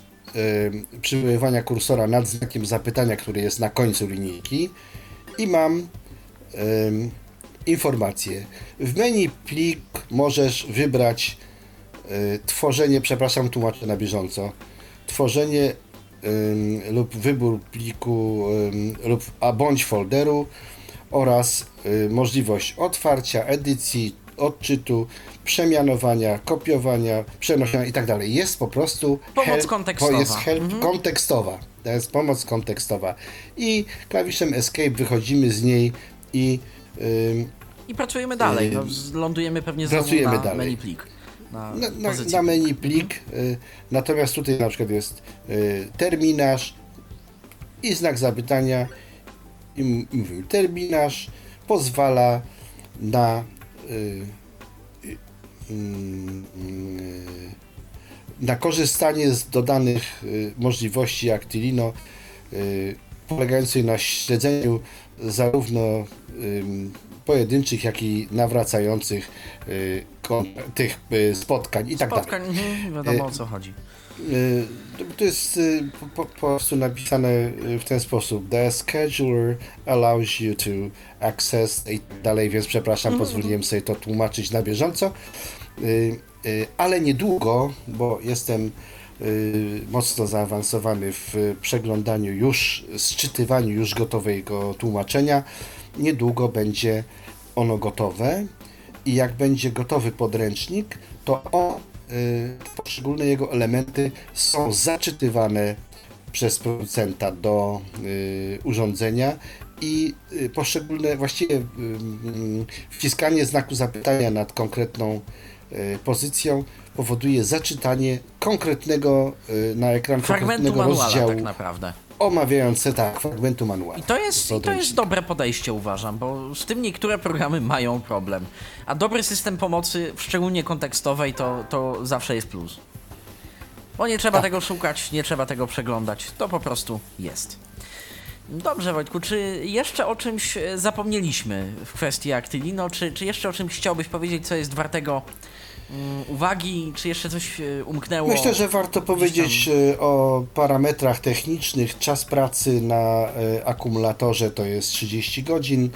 przywoływania kursora nad znakiem zapytania, który jest na końcu linijki i mam ym, informację. W menu plik możesz wybrać y, tworzenie, przepraszam, tłumaczę na bieżąco, tworzenie lub wybór pliku lub a bądź folderu oraz y, możliwość otwarcia, edycji, odczytu, przemianowania, kopiowania, przenoszenia i tak dalej. Jest po prostu Pomoc kontekstowa. To jest help kontekstowa. To jest pomoc kontekstowa. I klawiszem Escape wychodzimy z niej i ym, I pracujemy dalej. No, lądujemy pewnie znowu pracujemy na dalej. menu plik. Na, na, na, na menu plik. Y, natomiast tutaj na przykład jest y, terminarz i znak zapytania. I mówimy, terminarz pozwala na na korzystanie z dodanych y, możliwości Actilino y, polegającej na śledzeniu zarówno pojedynczych, jak i nawracających y, tych y, spotkań i tak dalej. Spotkań, wiadomo o co chodzi. To- jest y, po, po, prostu napisane y, w ten sposób. The scheduler allows you to access i tak dalej, więc przepraszam, pozwoliłem sobie to tłumaczyć na bieżąco. Y, y, Ale niedługo, bo jestem y, mocno zaawansowany w przeglądaniu już, sczytywaniu już gotowego tłumaczenia, niedługo będzie ono gotowe i jak będzie gotowy podręcznik, to on, poszczególne jego elementy są zaczytywane przez producenta do y, urządzenia i y, poszczególne, właściwie wciskanie znaku zapytania nad konkretną y, pozycją powoduje zaczytanie konkretnego y, na ekran Fragmentu konkretnego manuala rozdziału tak naprawdę. Omawiające tak, fragmentu manuala. I to jest, i to jest dobre podejście, uważam, bo z tym niektóre programy mają problem. A dobry system pomocy, szczególnie kontekstowej, to, to zawsze jest plus. Bo nie trzeba Tak. tego szukać, nie trzeba tego przeglądać, to po prostu jest. Dobrze, Wojtku, czy jeszcze o czymś e, zapomnieliśmy w kwestii Actilino? Czy, czy jeszcze o czymś chciałbyś powiedzieć, co jest wartego uwagi? Czy jeszcze coś e, umknęło? Myślę, że warto powiedzieć e, o parametrach technicznych. Czas pracy na e, akumulatorze to jest 30 godzin.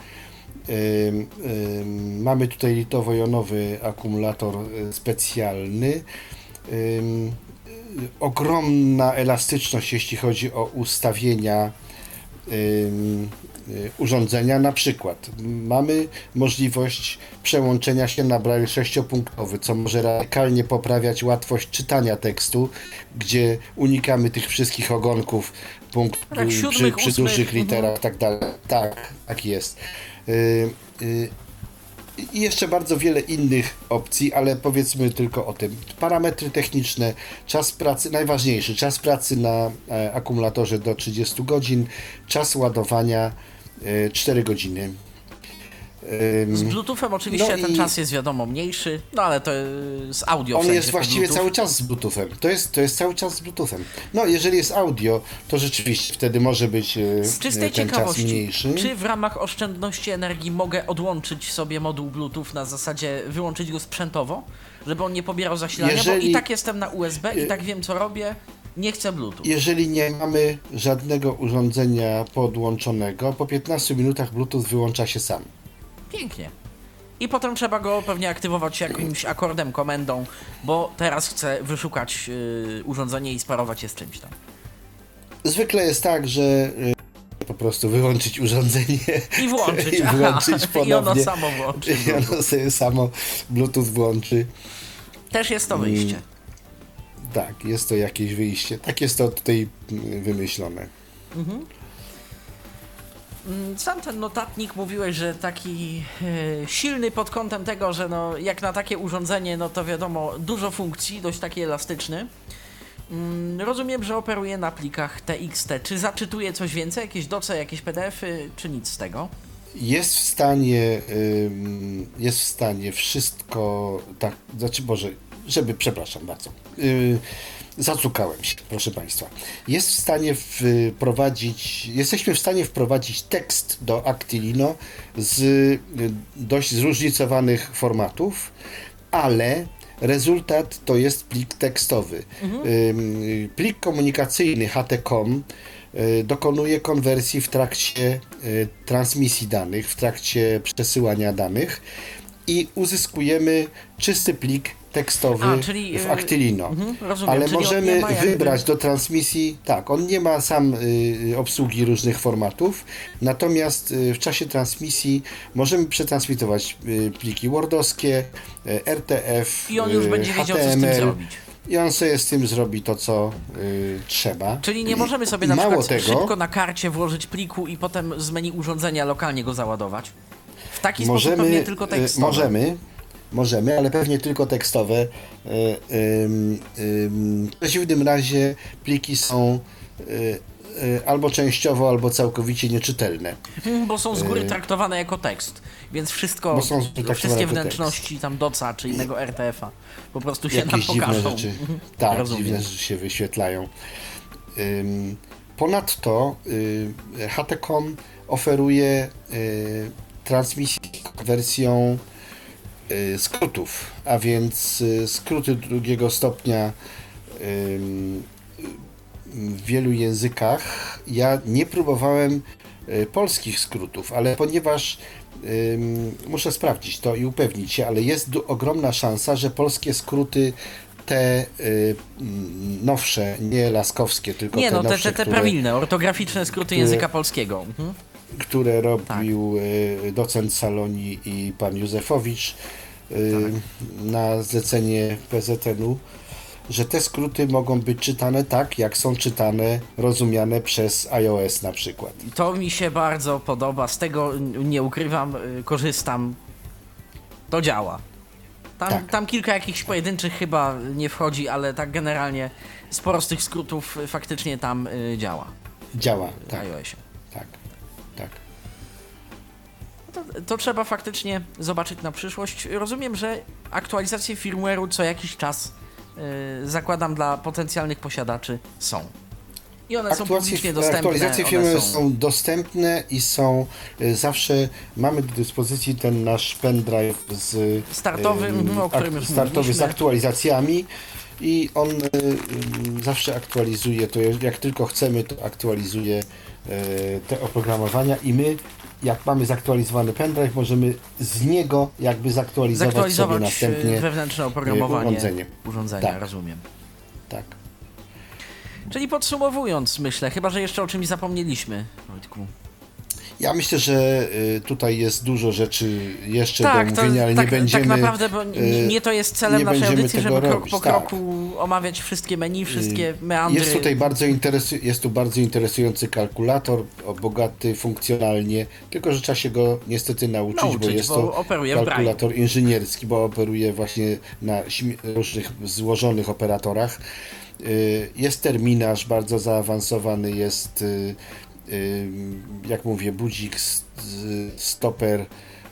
Mamy tutaj litowo-jonowy akumulator specjalny. Ogromna elastyczność, jeśli chodzi o ustawienia urządzenia. Na przykład mamy możliwość przełączenia się na braille sześciopunktowy, co może radykalnie poprawiać łatwość czytania tekstu, gdzie unikamy tych wszystkich ogonków punkt, Tak, y, siódmych, przy, przy ósmych, dużych mhm. literach i tak dalej. Tak, tak jest. Y, y, i jeszcze bardzo wiele innych opcji, ale powiedzmy tylko o tym. Parametry techniczne, czas pracy, najważniejszy, czas pracy na e, akumulatorze do 30 godzin, czas ładowania 4 godziny. Ym, Z Bluetoothem oczywiście No ten czas jest wiadomo mniejszy, no ale to e, z audio w On sensie jest właściwie cały czas z Bluetoothem. To jest, to jest cały czas z Bluetoothem. No, jeżeli jest audio, to rzeczywiście wtedy może być e, Z czystej ten czas ciekawości, mniejszy. czy w ramach oszczędności energii mogę odłączyć sobie moduł Bluetooth na zasadzie wyłączyć go sprzętowo, żeby on nie pobierał zasilania, bo Jeżeli- i tak jestem na USB, i tak wiem co robię, nie chcę Bluetooth. Jeżeli nie mamy żadnego urządzenia podłączonego, po 15 minutach Bluetooth wyłącza się sam. Pięknie. I potem trzeba go pewnie aktywować jakimś akordem, komendą, bo teraz chcę wyszukać yy, urządzenie i sparować je z czymś tam. Zwykle jest tak, że y, po prostu wyłączyć urządzenie I włączyć, [laughs] i włączyć I ponownie. ono samo włączy. I ono sobie samo Bluetooth włączy. Też jest to wyjście. Tak, jest to jakieś wyjście. Tak jest to tutaj wymyślone. Mm, Sam ten notatnik mówiłeś, że taki e, silny pod kątem tego, że no, jak na takie urządzenie, no to wiadomo, dużo funkcji, dość taki elastyczny. Mm, rozumiem, że operuje na plikach TXT. Czy zaczytuje coś więcej? Jakieś doce, jakieś PDFy, czy nic z tego? Jest w stanie, jest w stanie wszystko, tak, znaczy Boże, żeby, przepraszam bardzo, yy, zacukałem się, proszę Państwa. Jest w stanie wprowadzić, jesteśmy w stanie wprowadzić tekst do Actilino z y, dość zróżnicowanych formatów, ale rezultat to jest plik tekstowy. Ym, Plik komunikacyjny HTCOM y, dokonuje konwersji w trakcie y, transmisji danych, w trakcie przesyłania danych i uzyskujemy czysty plik tekstowy A, czyli, w y, Actilino. mhm, rozumiem, Ale możemy jakby- wybrać do transmisji, tak, on nie ma sam y, obsługi różnych formatów, natomiast y, w czasie transmisji możemy przetransmitować y, pliki wordowskie, y, RTF, I on już y, będzie wiedział, co z tym HTML, zrobić. I on sobie z tym zrobi to, co y, trzeba. Czyli nie możemy sobie na mało przykład tego, szybko na karcie włożyć pliku i potem z menu urządzenia lokalnie go załadować? W taki sposób możemy, pewnie tylko y, tekstowo. możemy, możemy, ale pewnie tylko tekstowe. Ym, W przeciwnym razie pliki są y, y, albo częściowo, albo całkowicie nieczytelne. Mhm, Bo są z góry traktowane jako tekst, więc wszystko, wszystkie wnętrzności tam doca czy innego RTF-a po prostu się nam Jakieś dziwne pokażą. rzeczy. Mhm, Tak, Rozumiem. dziwne rzeczy się wyświetlają. Ponadto y, HTCOM oferuje y, transmisję wersją skrótów, a więc y, skróty drugiego stopnia w wielu językach. Ja nie próbowałem y, polskich skrótów, ale ponieważ muszę sprawdzić to i upewnić się, ale jest ogromna szansa, że polskie skróty te y, nowsze, nie laskowskie, tylko Nie te no, te, nowsze, te, te które, prawilne, ortograficzne skróty języka polskiego. Mhm. Które robił y, docent Saloni i pan Józefowicz y, Tak. na zlecenie PZN-u. że te skróty mogą być czytane tak, jak są czytane, rozumiane przez iOS na przykład. To mi się bardzo podoba, z tego nie ukrywam, y, korzystam. To działa. Tam, Tak. tam kilka jakichś pojedynczych chyba nie wchodzi, ale tak generalnie sporo z tych skrótów faktycznie tam działa Działa, w tak, iOSie. To, to trzeba faktycznie zobaczyć na przyszłość. Rozumiem, że aktualizacje firmware'u co jakiś czas y, zakładam dla potencjalnych posiadaczy są. I one są publicznie dostępne. aktualizacje firmy są... dostępne i są y, zawsze, mamy do dyspozycji ten nasz pendrive z y, Startowy, mhm, o którym już startowy z mówiliśmy. aktualizacjami i on y, y, zawsze aktualizuje to, jak tylko chcemy, to aktualizuje y, te oprogramowania i my jak mamy zaktualizowany pendrive, możemy z niego jakby zaktualizować, sobie Zaktualizować następnie y, wewnętrzne oprogramowanie urządzenie. urządzenia, Tak. rozumiem. tak. Czyli podsumowując, myślę, chyba że jeszcze o czymś zapomnieliśmy, Wojtku. Ja myślę, że y, tutaj jest dużo rzeczy jeszcze Tak, do to, mówienia, ale tak, nie będziemy. tak naprawdę, bo y, nie to jest celem naszej audycji, żeby krok robić, po tak. kroku omawiać wszystkie menu, wszystkie meandry. Jest tutaj bardzo interesu- jest tu bardzo interesujący kalkulator, bogaty funkcjonalnie, tylko że trzeba się go niestety nauczyć, bo Nauczyć, jest bo to kalkulator inżynierski, bo operuje właśnie na różnych złożonych operatorach. Y, Jest terminarz bardzo zaawansowany, jest y, y, jak mówię, budzik, stoper.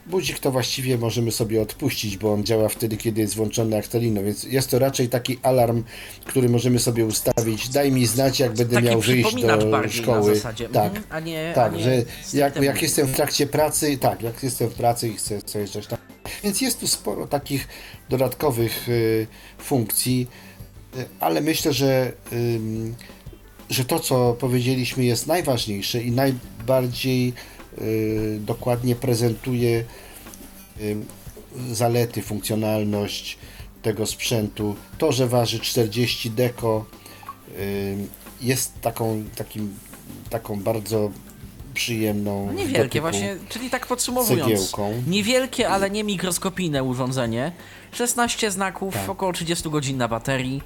Budzik to właściwie możemy sobie odpuścić, bo on działa wtedy, kiedy jest włączony Actelino, więc jest to raczej taki alarm, który możemy sobie ustawić. Daj mi znać, jak będę Taki miał wyjść do szkoły. zasadzie, tak, mhm, a nie, tak, a nie że stricte jak, jak jestem w trakcie pracy, tak, jak jestem w pracy i chcę coś coś tam. Więc jest tu sporo takich dodatkowych y, funkcji, y, ale myślę, że, ym, że to, co powiedzieliśmy, jest najważniejsze i najbardziej y, dokładnie prezentuje ym, zalety, funkcjonalność tego sprzętu. To, że waży 40 deko, ym, jest taką, takim, taką bardzo przyjemną No niewielkie właśnie, czyli tak podsumowując. cegiełką. Niewielkie, ale nie mikroskopijne urządzenie. 16 znaków, Tak. około 30 godzin na baterii.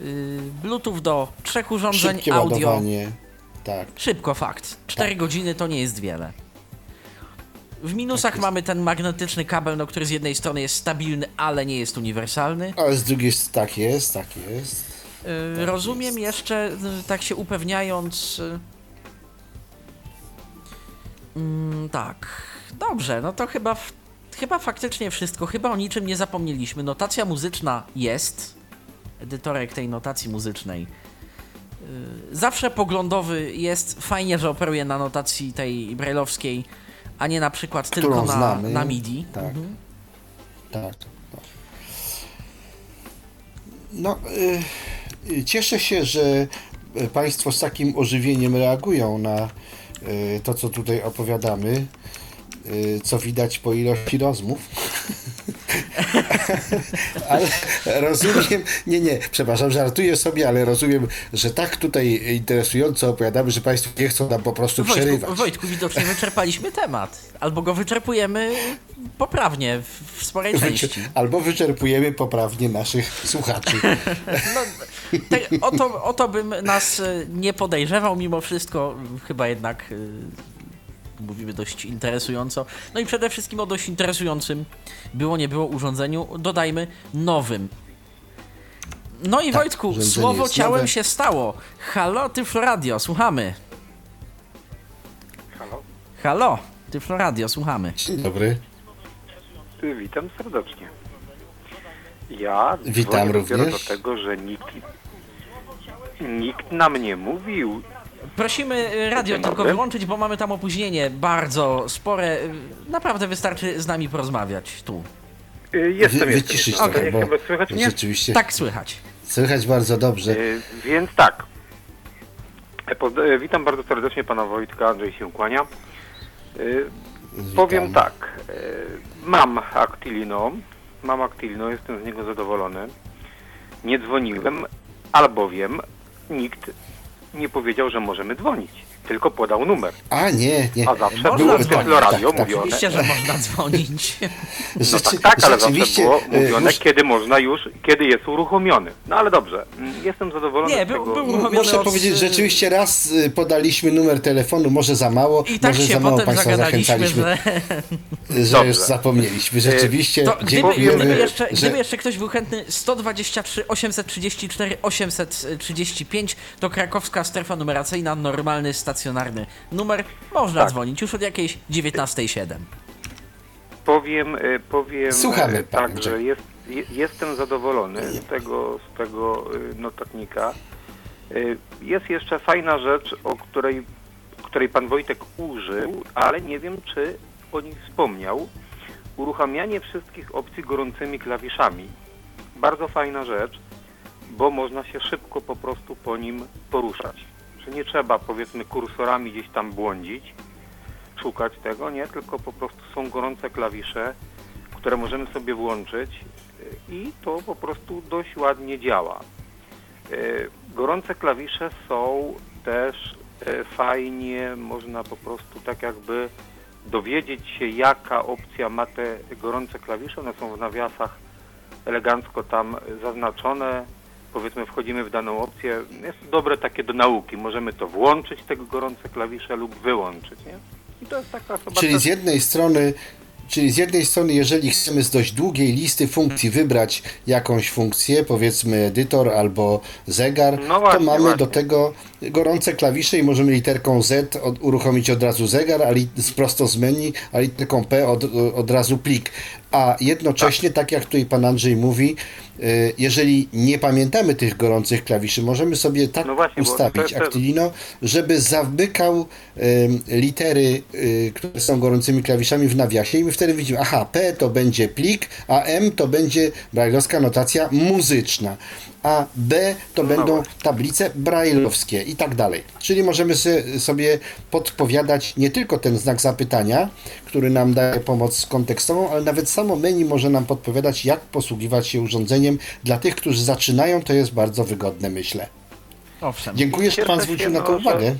Yy, Bluetooth do trzech urządzeń, Szybkie audio. ładowanie. Tak. Szybko, fakt. 4 godziny to nie jest wiele. W minusach Tak jest. mamy ten magnetyczny kabel, no, który z jednej strony jest stabilny, ale nie jest uniwersalny. Ale z drugiej strony tak jest, tak jest. Yy, rozumiem jeszcze, yy, tak się upewniając. yy, Mm, tak. Dobrze, no to chyba, chyba faktycznie wszystko. Chyba o niczym nie zapomnieliśmy. Notacja muzyczna jest. Edytorek tej notacji muzycznej. Yy, zawsze poglądowy jest. Fajnie, że operuje na notacji tej brailleowskiej, a nie na przykład tylko Którą na, znamy. na MIDI. Tak. Mhm. Tak. tak. No, y, y, cieszę się, że y, Państwo z takim ożywieniem reagują na y, to, co tutaj opowiadamy, y, co widać po ilości rozmów. [laughs] [laughs] ale rozumiem, nie, nie, przepraszam, żartuję sobie, ale rozumiem, że tak tutaj interesująco opowiadamy, że Państwo nie chcą nam po prostu Wojtku, przerywać. Wojtku, widocznie wyczerpaliśmy temat. Albo go wyczerpujemy poprawnie, w, sporej części. Albo wyczerpujemy poprawnie naszych słuchaczy. No, te, o, to, o to bym nas e, nie podejrzewał, mimo wszystko chyba jednak e, mówimy dość interesująco. No i przede wszystkim o dość interesującym było, nie było urządzeniu, dodajmy nowym. No i Tak, Wojtku, słowo ciałem nowe. się stało. Halo, Tyflo Radio, słuchamy. Halo, Halo, Tyflo Radio, słuchamy. Dzień dobry. Witam serdecznie. Ja Witam również. do tego, że nikt, nikt nam nie mówił. Prosimy e, radio tylko wyłączyć, bo mamy tam opóźnienie bardzo spore. E, Naprawdę wystarczy z nami porozmawiać tu. Y, Jestem, Wy, jestem. wyciszyć jestem. trochę, Jak bo słychać mnie? rzeczywiście Tak słychać. słychać bardzo dobrze. Y, Więc tak. E, pozd- e, Witam bardzo serdecznie pana Wojtka, Andrzej się kłania. Y, Powiem tak. e, Mam Actilino. Mam Actilino, jestem z niego zadowolony. Nie dzwoniłem, albowiem nikt nie powiedział, że możemy dzwonić. Tylko podał numer. A nie, nie. A zawsze Można było w dzwonić, Tyflo Radio tak, tak. mówione. Oczywiście, że można dzwonić. [laughs] No Rzeczy- tak, tak, ale zawsze było e, mówione, mus- kiedy można już, kiedy jest uruchomiony. No ale dobrze, mm, jestem zadowolony Nie, z był- tego. był uruchomiony Muszę od- powiedzieć, rzeczywiście raz y, podaliśmy numer telefonu, może za mało, I tak może się za mało potem Państwa zagadaliśmy, zachęcaliśmy, że... [laughs] że już zapomnieliśmy. Rzeczywiście, To gdyby, gdyby, jeszcze, że... gdyby jeszcze ktoś był chętny, 123 834 835 to krakowska strefa numeracyjna, normalny, stacjonarny numer. Można Tak. dzwonić już od jakiejś 19.07. Powiem, y, powiem Słuchamy, y, tak, panie że jest, je- jestem zadowolony z tego, z tego y, notatnika. Jest jeszcze fajna rzecz, o której, której pan Wojtek użył, ale nie wiem, czy o niej wspomniał. Uruchamianie wszystkich opcji gorącymi klawiszami. Bardzo fajna rzecz, bo można się szybko po prostu po nim poruszać. Nie trzeba powiedzmy kursorami gdzieś tam błądzić szukać tego, nie, tylko po prostu są gorące klawisze, które możemy sobie włączyć y, i to po prostu dość ładnie działa. Y, Gorące klawisze są też y, fajnie, można po prostu tak jakby dowiedzieć się, jaka opcja ma te gorące klawisze. One są w nawiasach elegancko tam zaznaczone. Powiedzmy, wchodzimy w daną opcję. Jest dobre takie do nauki. Możemy to włączyć, te gorące klawisze, lub wyłączyć, nie? I to jest taka chyba Czyli z jednej strony, czyli z jednej strony, jeżeli chcemy z dość długiej listy funkcji wybrać jakąś funkcję, powiedzmy edytor albo zegar, No właśnie, to mamy właśnie. do tego gorące klawisze i możemy literką Z od, uruchomić od razu zegar, a li, prosto z menu, a literką P od, od razu plik. A jednocześnie, tak jak tutaj pan Andrzej mówi, y, jeżeli nie pamiętamy tych gorących klawiszy, możemy sobie tak No właśnie, ustawić to- to- Actilino, żeby zamykał ym, litery, y, które są gorącymi klawiszami w nawiasie i my wtedy widzimy, aha, P to będzie plik, a M to będzie brajlowska notacja muzyczna, a B to No będą właśnie. tablice brajlowskie i tak dalej. Czyli możemy sobie podpowiadać nie tylko ten znak zapytania, który nam daje pomoc kontekstową, ale nawet samo menu może nam podpowiadać, jak posługiwać się urządzeniem. Dla tych, którzy zaczynają, to jest bardzo wygodne, myślę. Owszem. Dziękuję, że Pan zwrócił na no, to że- uwagę.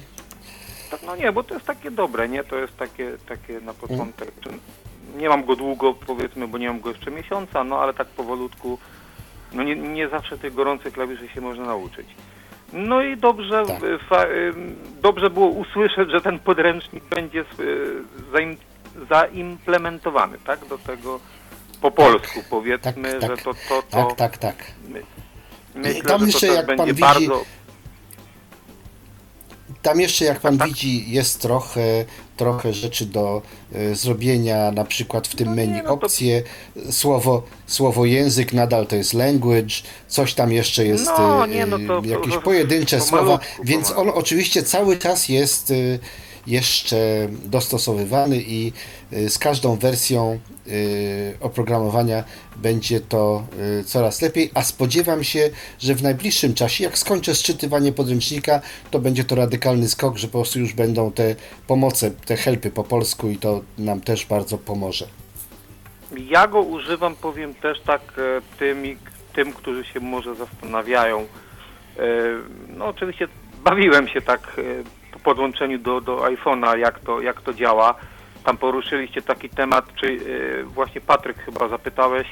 No nie, bo to jest takie dobre, nie? To jest takie, takie na początek. Nie mam go długo, powiedzmy, bo nie mam go jeszcze miesiąca, no ale tak powolutku. No nie, nie zawsze tych gorących klawiszy się można nauczyć. No i dobrze, Tak. y, fa, ym, dobrze było usłyszeć, że ten podręcznik będzie y, zaim, zaimplementowany, tak? Do tego po polsku, powiedzmy, tak. że to, to, to Tak, tak, tak. my, myślę, tam że jeszcze to też jak pan będzie widzi- bardzo Tam jeszcze, jak Pan widzi, jest trochę, trochę rzeczy do e, zrobienia, na przykład w tym No menu no opcje, słowo, słowo język nadal to jest language, coś tam jeszcze jest, No, e, nie, no to- jakieś pojedyncze słowa, malutku, więc on pomalutku. oczywiście cały czas jest e, jeszcze dostosowywany i e, z każdą wersją e, oprogramowania będzie to e, coraz lepiej, a spodziewam się, że w najbliższym czasie, jak skończę sczytywanie podręcznika, to będzie to radykalny skok, że po prostu już będą te pomoce, te helpy po polsku i to nam też bardzo pomoże. Ja go używam, powiem też tak e, tymi, tym, którzy się może zastanawiają. E, No oczywiście bawiłem się tak e, podłączeniu do, do iPhone'a, jak to, jak to działa. Tam poruszyliście taki temat, czy e, właśnie Patryk chyba zapytałeś,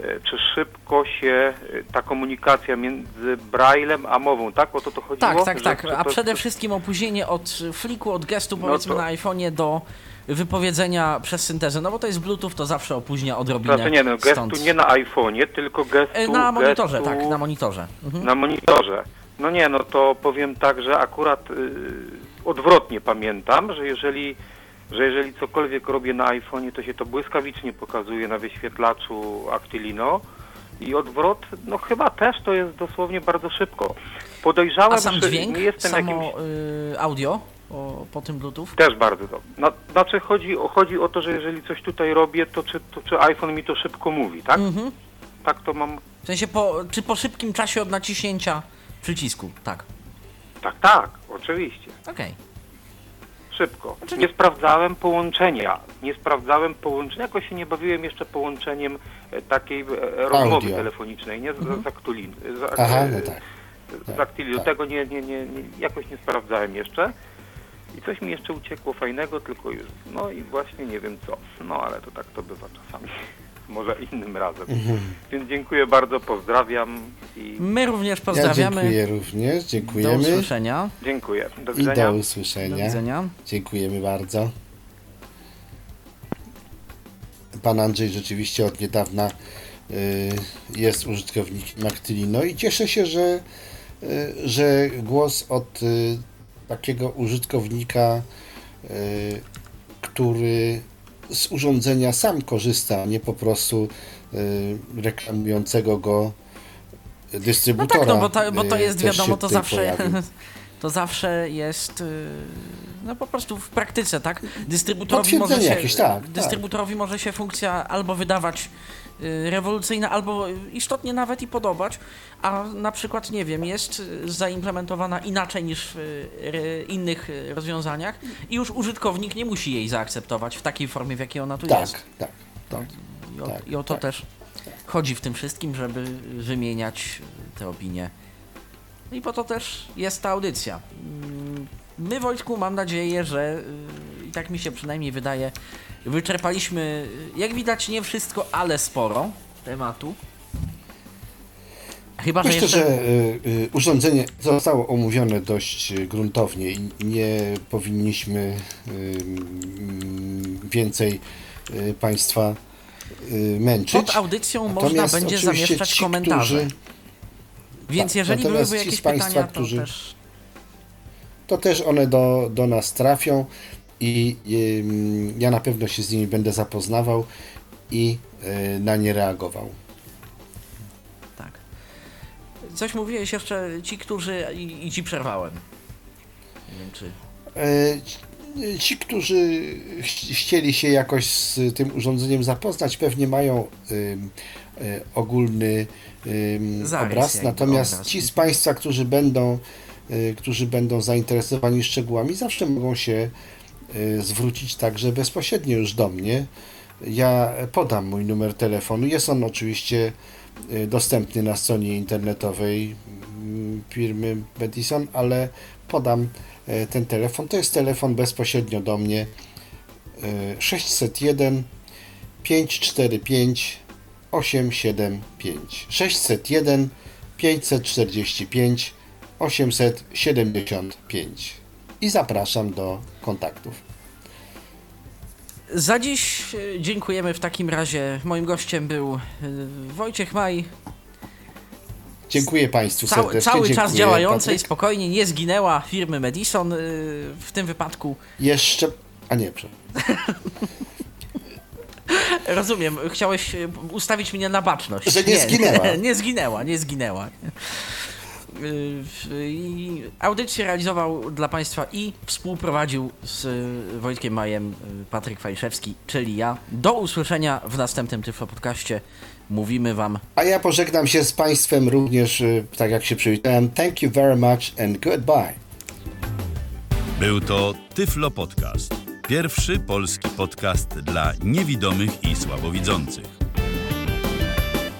e, czy szybko się e, ta komunikacja między Braillem a mową, tak? O to to chodziło? Tak, tak, tak. A przede wszystkim opóźnienie od fliku, od gestu No powiedzmy to- na iPhone'ie do wypowiedzenia przez syntezę. No bo to jest Bluetooth, to zawsze opóźnia odrobinę. Znaczy nie, no, gestu stąd. nie na iPhone'ie, tylko gestu... Na monitorze, gestu... tak, na monitorze. Mhm. Na monitorze. No nie, no to powiem tak, że akurat y, odwrotnie pamiętam, że jeżeli, że jeżeli cokolwiek robię na iPhone'ie, to się to błyskawicznie pokazuje na wyświetlaczu Actilino i odwrot, no chyba też to jest dosłownie bardzo szybko. Podejrzałem, A sam że dźwięk, nie jestem samo jakimś... y, audio o, po tym Bluetooth? Też bardzo dobrze. No, znaczy chodzi o, chodzi o to, że jeżeli coś tutaj robię, to czy, to czy iPhone mi to szybko mówi, tak? Mhm. Tak to mam... W sensie, po, czy po szybkim czasie od naciśnięcia przycisku? Tak. Tak, tak, oczywiście. Okej. Szybko. Znaczy- Nie sprawdzałem połączenia. Nie sprawdzałem połączenia. Jakoś się nie bawiłem jeszcze połączeniem e, takiej e, rozmowy Audio. telefonicznej, nie? Z, z, Actulin, z, Aha, e, no tak. z Actili. tak. Tego nie, nie, nie, nie, jakoś nie sprawdzałem jeszcze. I coś mi jeszcze uciekło fajnego, tylko już, no i właśnie nie wiem co. No ale to tak to bywa czasami. Może innym razem. Więc dziękuję bardzo, pozdrawiam i My również Ja pozdrawiamy. dziękuję również, do dziękujemy usłyszenia. dziękuję. Do i widzenia. do Do usłyszenia. widzenia. Dziękujemy bardzo. Pan Andrzej rzeczywiście od niedawna y, jest użytkownikiem Actylino i cieszę się, że, y, że głos od y, takiego użytkownika, który z urządzenia sam korzysta, nie po prostu y, reklamującego go No dystrybutora. tak, no bo, ta, bo to y, jest wiadomo, to zawsze, pojawił. [laughs] to zawsze jest y, no po prostu w praktyce, tak? Dystrybutorowi może się, jakieś, tak, tak. dystrybutorowi może się funkcja albo wydawać rewolucyjna, albo istotnie nawet i podobać, a na przykład, nie wiem, jest y, zaimplementowana inaczej niż w y, innych y, rozwiązaniach i już użytkownik nie musi jej zaakceptować w takiej formie, w jakiej ona tu Tak, jest. tak. To, i, o, tak, I o to tak. też chodzi w tym wszystkim, żeby wymieniać te opinie. No i po to też jest ta audycja. Mm, My, Wojtku, mam nadzieję, że y, i tak mi się przynajmniej wydaje, wyczerpaliśmy, jak widać, nie wszystko, ale sporo tematu. Chyba, że Myślę, jeszcze... że y, y, urządzenie zostało omówione dość y, gruntownie i nie powinniśmy y, mm, więcej y, Państwa y, męczyć. Pod audycją można Natomiast będzie oczywiście zamieszczać ci, komentarze. którzy- Więc tak, jeżeli byłyby ci jakieś z państwa, pytania, to którzy- też to też one do, do nas trafią i ja na pewno się z nimi będę zapoznawał i y, na nie reagował. Tak. Coś mówiłeś jeszcze ci, którzy. I, i ci przerwałem. Nie wiem, czy. E, Ci, którzy ch- chcieli się jakoś z tym urządzeniem zapoznać, pewnie mają e, ogólny Zarys obraz. Natomiast obraz. ci z Państwa, którzy będą, którzy będą zainteresowani szczegółami, zawsze mogą się zwrócić także bezpośrednio już do mnie. Ja podam mój numer telefonu. Jest on oczywiście y, dostępny na stronie internetowej mm, firmy Bedison, ale podam e, ten telefon. To jest telefon bezpośrednio do mnie e, 601 545 875 601 545 875 i zapraszam do kontaktów. Za dziś e, dziękujemy w takim razie. Moim gościem był e, Wojciech Maj, Dziękuję Państwu cały, serdecznie. cały czas Dziękuję, działającej, Patryk. spokojnie, nie zginęła firmy Madison. e, W tym wypadku Jeszcze... A nie, przepraszam. [laughs] rozumiem, chciałeś ustawić mnie na baczność. Że nie zginęła. [laughs] nie zginęła, nie zginęła. I audycję realizował dla Państwa i współprowadził z e, Wojtkiem Majem e, Patryk Fajszewski, czyli ja. Do usłyszenia w następnym Tyflo Podcaście. Mówimy Wam A ja pożegnam się z Państwem również, y, tak jak się przywitałem. Thank you very much and goodbye. Był to Tyflo Podcast. Pierwszy polski podcast dla niewidomych i słabowidzących.